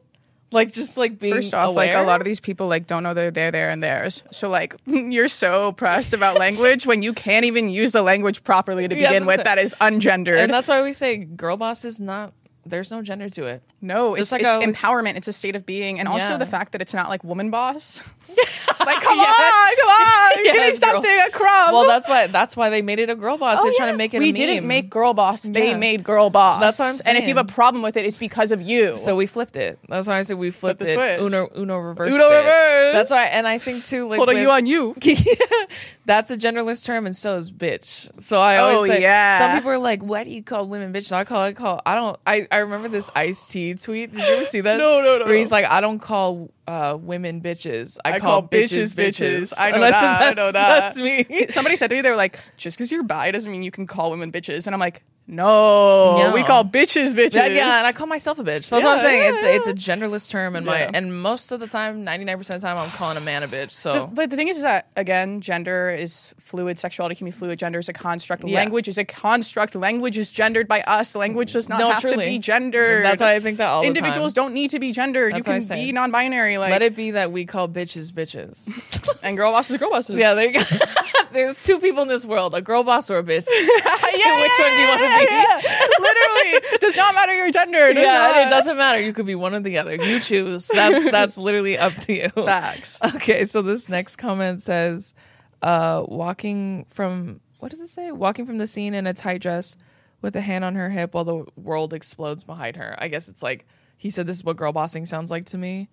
Like just like being First off, like a lot of these people like don't know they're there, there, and theirs. So like you're so oppressed about language when you can't even use the language properly to Yeah, begin with. it. That is ungendered. and that's why we say girl boss is not there's no gender to it. No, Just it's, like it's always- empowerment. It's a state of being, and also the fact that it's not like woman boss. like, come Yeah. on, come on, Yeah, give me it's girl- something, a crumb. Well, that's why that's why they made it a girl boss. Oh, They're trying to make it We didn't make girl boss. They Yeah. made girl boss. That's what I'm And if you have a problem with it, it's because of you. So we flipped it. That's why I said we flipped the it. Uno Uno reversed Uno reverse. That's why, and I think too. Like hold on, with- you on you. that's a genderless term, and so is bitch. So I always Oh, say, yeah. Some people are like, "Why do you call women bitch?" So I call I call I don't. I I remember this Ice T tweet. Did you ever see that? No, no, no, Where he's like, "I don't call uh, women bitches. I, I call, call bitches bitches bitches." bitches. I know said, that, I know that." That's me. Somebody said to me, they were like, just because you're bi doesn't mean you can call women bitches. And I'm like, no, No. we call bitches bitches. Yeah, yeah, and I call myself a bitch. So that's what I'm Yeah, saying. yeah, it's yeah. it's a genderless term, and my and most of the time, 99 percent of the time, I'm calling a man a bitch. So But the thing is, is that again, gender is fluid. Sexuality can be fluid. Gender is a construct. Yeah. Language is a construct. Language is gendered by us. Language does not No, have to be gendered. That's why I think that all the individuals time. don't need to be gendered. That's you what I can say. be non-binary. Like let it be that we call bitches bitches. and girl bosses, are girl bosses. yeah, there you go. There's two people in this world: a girl boss or a bitch. yeah, Which one do you want to yeah, yeah. Literally, does not matter your gender. Does yeah, not. it doesn't matter. You could be one or the other. You choose. That's that's literally up to you. Facts. Okay, so this next comment says, uh, walking from what does it say? Walking from the scene in a tight dress with a hand on her hip while the world explodes behind her. I guess it's like he said this is what girl bossing sounds like to me.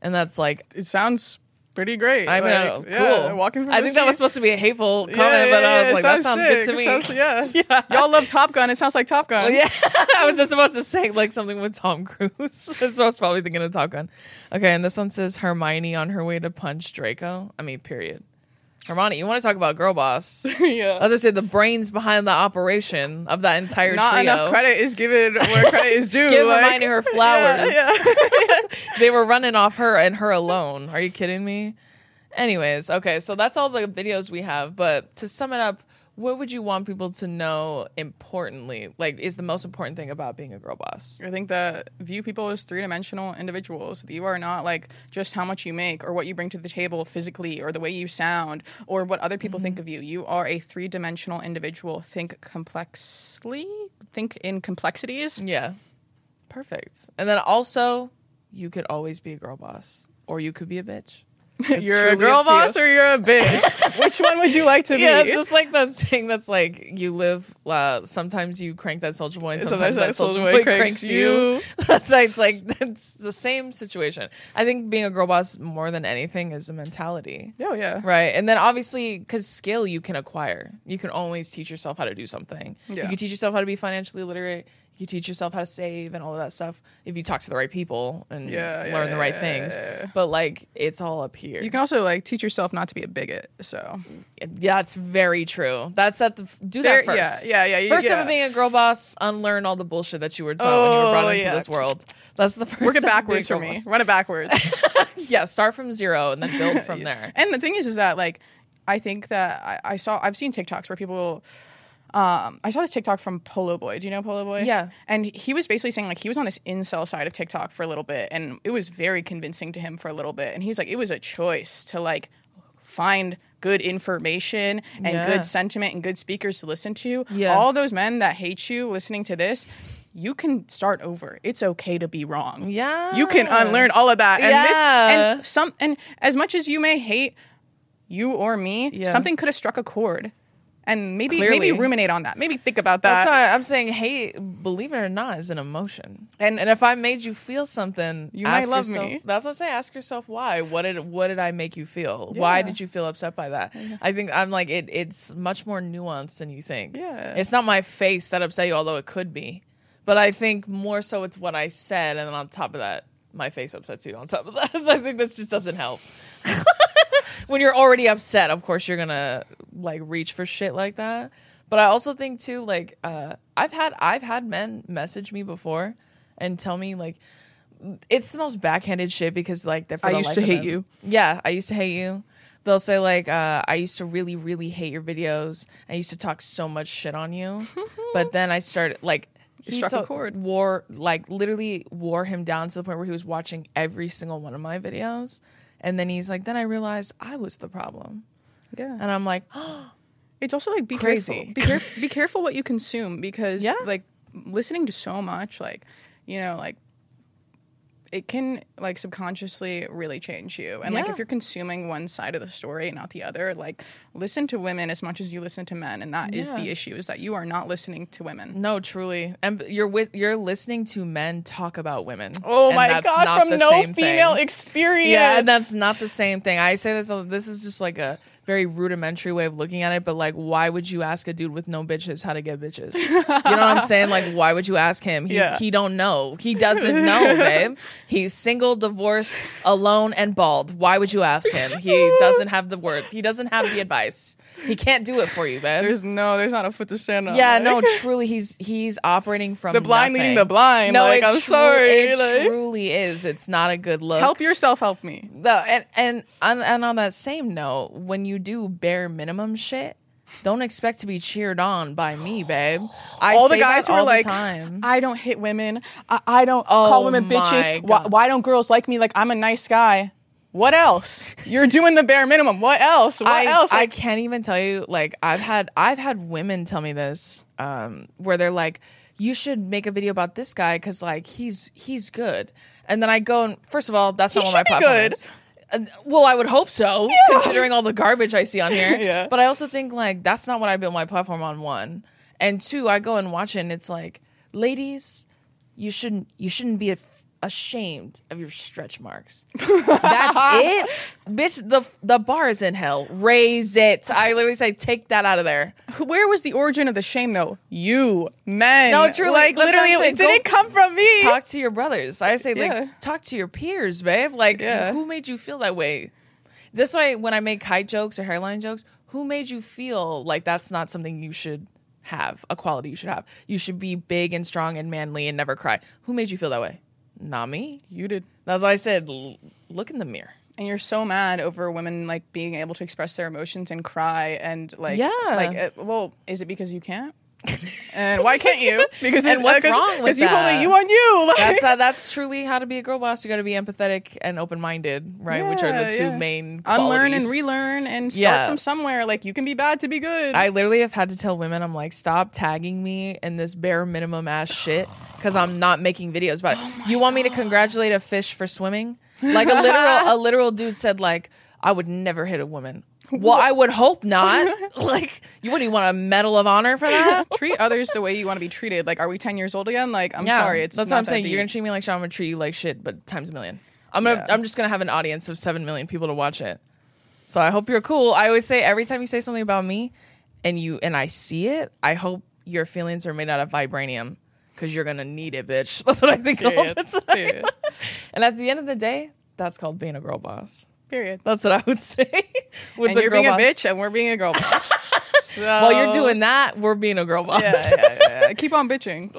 And that's like It sounds pretty great. I Like, mean, yeah, cool. Walking from I think that was supposed to be a hateful comment, Yeah, but I was yeah, like, it that sounds good sick. to me. sounds- yeah. Y'all love Top Gun. It sounds like Top Gun. Yeah, I was just about to say like something with Tom Cruise. so I was probably thinking of Top Gun. Okay, and this one says Hermione on her way to punch Draco. I mean, period. Hermione, you want to talk about girl boss? yeah. As I said, the brains behind the operation of that entire Not trio. enough credit is given where credit is due. Give like- Hermione her flowers. Yeah, yeah. they were running off her and her alone. Are you kidding me? Anyways, okay, so that's all the videos we have. But to sum it up, what would you want people to know importantly? Like, is the most important thing about being a girl boss? I think that view people as three dimensional individuals. that You are not like just how much you make or what you bring to the table physically or the way you sound or what other people Mm-hmm. think of you. You are a three dimensional individual. Think complexly, think in complexities. Yeah, perfect. And then also, you could always be a girl boss, or you could be a bitch. You're a girl to you. boss or you're a bitch. Which one would you like to Yeah, be? Yeah, it's just like that saying that's like you live. Uh, sometimes you crank that Soulja Boy, and sometimes, that Soulja Boy cranks, you. that's why it's like it's the same situation. I think being a girl boss more than anything is a mentality, Oh yeah. right? And then obviously, because skill you can acquire, you can always teach yourself how to do something. You can teach yourself how to be financially literate. You teach yourself how to save and all of that stuff if you talk to the right people and Yeah, yeah, learn the right yeah, things. yeah, yeah. But like it's all up here. You can also like teach yourself not to be a bigot. So That's very true. That's at the do There- that yeah, first. yeah, yeah, you- First step of being a girl boss, unlearn all the bullshit that you were taught when you were brought Oh, into yeah. this world. That's the first. work it step of being backwards for me. boss. Run it backwards. Yeah, start from zero and then build from there. And the thing is, is that like I think that I, I saw I've seen TikToks where people. Um, I saw this TikTok from Polo Boy. Do you know Polo Boy? Yeah. And he was basically saying like he was on this incel side of TikTok for a little bit, and it was very convincing to him for a little bit. And he's like, it was a choice to like find good information and Yeah. good sentiment and good speakers to listen to. Yeah. All those men that hate you listening to this. You can start over. It's okay to be wrong. Yeah. You can unlearn all of that. And this Yeah. and some and as much as you may hate you or me, Yeah. something could have struck a chord. And maybe Clearly. maybe ruminate on that. Maybe think about that. That's that. why I'm saying, hey, believe it or not, is an emotion. And- and if I made you feel something, You might love yourself- me. That's what I say. Ask yourself why. What did what did I make you feel? Why did you feel upset by that? Mm-hmm. I think I'm like it. It's much more nuanced than you think. Yeah. it's not my face that upset you, although it could be. But I think more so it's what I said, and then on top of that, my face upsets you. On top of that, I think that just doesn't help. when you're already upset, of course you're gonna like reach for shit like that. But I also think too, like uh, I've had I've had men message me before and tell me like it's the most backhanded shit because like they're for I the used to hate them. you. Yeah, I used to hate you. They'll say like uh, I used to really really hate your videos. I used to talk so much shit on you, but then I started like. You struck a took- chord. Wore like literally wore him down to the point where he was watching every single one of my videos, and then he's like, "Then I realized I was the problem," yeah. and I'm like, It's also like be Crazy. careful. Be, caref- be careful what you consume because Yeah. like listening to so much, like you know, like it can like subconsciously really change you. And like if you're consuming one side of the story and not the other, like listen to women as much as you listen to men, and that is Yeah. the issue: is that you are not listening to women. No, truly, and you're with you're listening to men talk about women. Oh my god! From no female thing. experience. Yeah, and that's not the same thing. I say this. This is just like a very rudimentary way of looking at it. But like, why would you ask a dude with no bitches how to get bitches? You know what I'm saying? Like, why would you ask him? He, Yeah. he don't know. He doesn't know, babe. He's single, divorced, alone, and bald. Why would you ask him? He doesn't have the words. He doesn't have the advice. He can't do it for you, babe. there's no, there's not a foot to stand on. Yeah, like. no, truly, he's he's operating from The blind nothing. leading the blind, No, like, I'm sorry, It like- truly is. It's not a good look. help yourself, help me. the and and on, and on that same note, when you do bare minimum shit, don't expect to be cheered on by me, babe. I all the guys who are like. I don't hit women. I, I don't Oh call women oh bitches. Why, why don't girls like me? Like I'm a nice guy. What else? You're doing the bare minimum. What else? What I, else? I can't even tell you. Like I've had I've had women tell me this, um, where they're like, "You should make a video about this guy because like he's he's good." And then I go and first of all, that's He not what my platform good. is. Uh, well, I would hope so, considering all the garbage I see on here. Yeah. But I also think like that's not what I built my platform on. One and two, I go and watch it, and it's like, ladies, you shouldn't you shouldn't be af- ashamed of your stretch marks. That's it, bitch. The the bar is in hell. Raise it. I literally say, take that out of there. where was the origin of the shame, though? You men. No, true. Like literally, it didn't come from me. Talk to your brothers. I say, like, Yeah. talk to your peers, babe. Like, Yeah. who made you feel that way? This way, when I make height jokes or hairline jokes, who made you feel like that's not something you should have, a quality you should have? You should be big and strong and manly and never cry. Who made you feel that way? Not me. you did. That's why I said, l- look in the mirror. And you're so mad over women like being able to express their emotions and cry and like Yeah. like uh, well is it because you can't and why can't you because And what's wrong with because you hold that? it you on you like, That's uh, that's truly how to be a girl boss. You got to be empathetic and open minded, right? Which are the two yeah. main unlearn and relearn and start Yeah. from somewhere like you can be bad to be good I literally have had to tell women, I'm like, stop tagging me in this bare minimum ass shit because I'm not making videos about it. Oh you want me to congratulate a fish for swimming? Like a literal, a literal dude said, like, I would never hit a woman. Well, I would hope not. like, you wouldn't even want a medal of honor for that. treat others the way you want to be treated like are we 10 years old again like i'm Yeah, sorry it's that's not what I'm that saying. You're gonna treat me like shit. I'm gonna treat you like shit, but times a million. I'm gonna. Yeah. I'm just gonna have an audience of seven million people to watch it. So I hope you're cool. I always say every time you say something about me, and you and I see it, I hope your feelings are made out of vibranium, because you're gonna need it, bitch. That's what I think all Period. the time. Period. And at the end of the day, that's called being a girl boss. Period. That's what I would say. With and the you're being boss. a bitch, and we're being a girl boss. so, While you're doing that, we're being a girl boss. yeah, yeah, yeah. keep on bitching.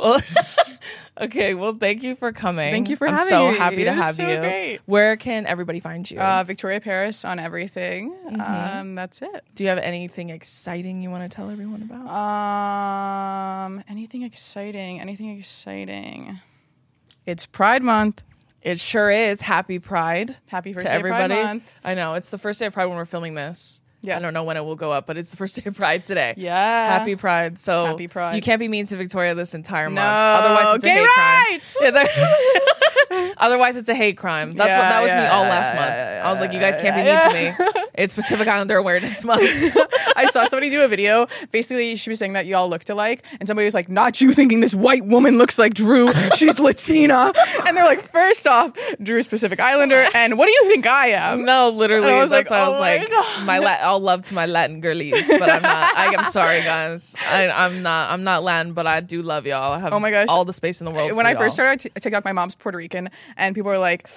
okay, well, thank you for coming. Thank you for I'm having so me. happy to have so you. great. Where can everybody find you? Uh, Victoria Paris on everything. Mm-hmm. Um, that's it. Do you have anything exciting you want to tell everyone about? Um, anything exciting? Anything exciting? It's Pride Month. It sure is. Happy Pride. Happy first to day of Pride everybody. Month. I know it's the first day of Pride when we're filming this. Yeah. I don't know when it will go up, but it's the first day of Pride today. Yeah. Happy Pride. So Happy Pride. You can't be mean to Victoria this entire month. No. Otherwise, it's a Gay hate rights! crime. Yeah, Otherwise, it's a hate crime. That's what that was me all last month. yeah, I was like, you guys can't be mean to me. It's Pacific Islander Awareness Month. I saw somebody do a video. Basically, she was saying that y'all looked alike, and somebody was like, "Not you thinking this white woman looks like Drew? She's Latina." And they're like, first off, Drew's Pacific Islander, and what do you think I am?" No, literally. And I was that's like, why I oh was my like, God. my la- all love to my Latin girlies, but I'm not. I, I'm sorry, guys. I, I'm not. I'm not Latin, but I do love y'all. I have Oh my gosh. all the space in the world. when I first y'all. started t- TikTok, my mom's Puerto Rican, and people are like,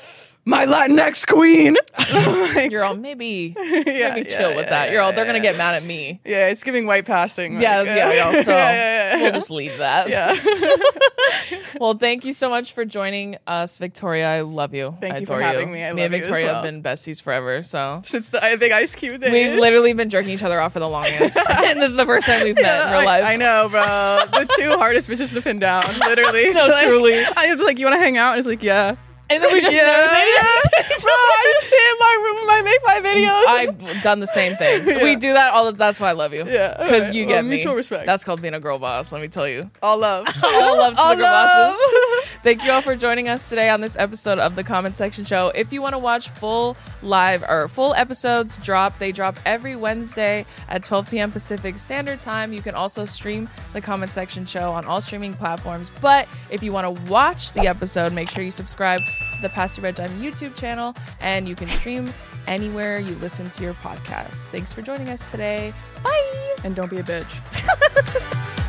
"My Latinx queen." Like, you're all maybe, yeah, maybe chill yeah, with yeah, that. You're all they're yeah, gonna get mad at me. Yeah, it's giving white passing. Yeah, like, yeah, yeah. So yeah, yeah, yeah. we'll just leave that. Yeah. well, thank you so much for joining us, Victoria. I love you. Thank I you for adore having me. I me and love you as Victoria have been besties forever. So Since the I think Ice Cube days. we've literally been jerking each other off for the longest, and this is the first time we've met in real I, life. I know, bro. The two hardest bitches to pin down, literally. No, Like, truly. I was like, you want to hang out? And it's like, yeah. And then we just yeah, never say yeah. anything. Bro, I just sit in my room and I make my videos. I've done the same thing. We do that all. The, that's why I love you. Yeah, because okay. you Well, get me. mutual respect. That's called being a girl boss. Let me tell you. all love. All love to All the girl love. bosses. Thank you all for joining us today on this episode of the Comment Section Show. If you want to watch full live or full episodes drop, they drop every Wednesday at 12 p.m. Pacific Standard Time. You can also stream the Comment Section Show on all streaming platforms. But if you want to watch the episode, make sure you subscribe to the Past Bedtime YouTube channel and you can stream anywhere you listen to your podcast. Thanks for joining us today. Bye. and don't be a bitch.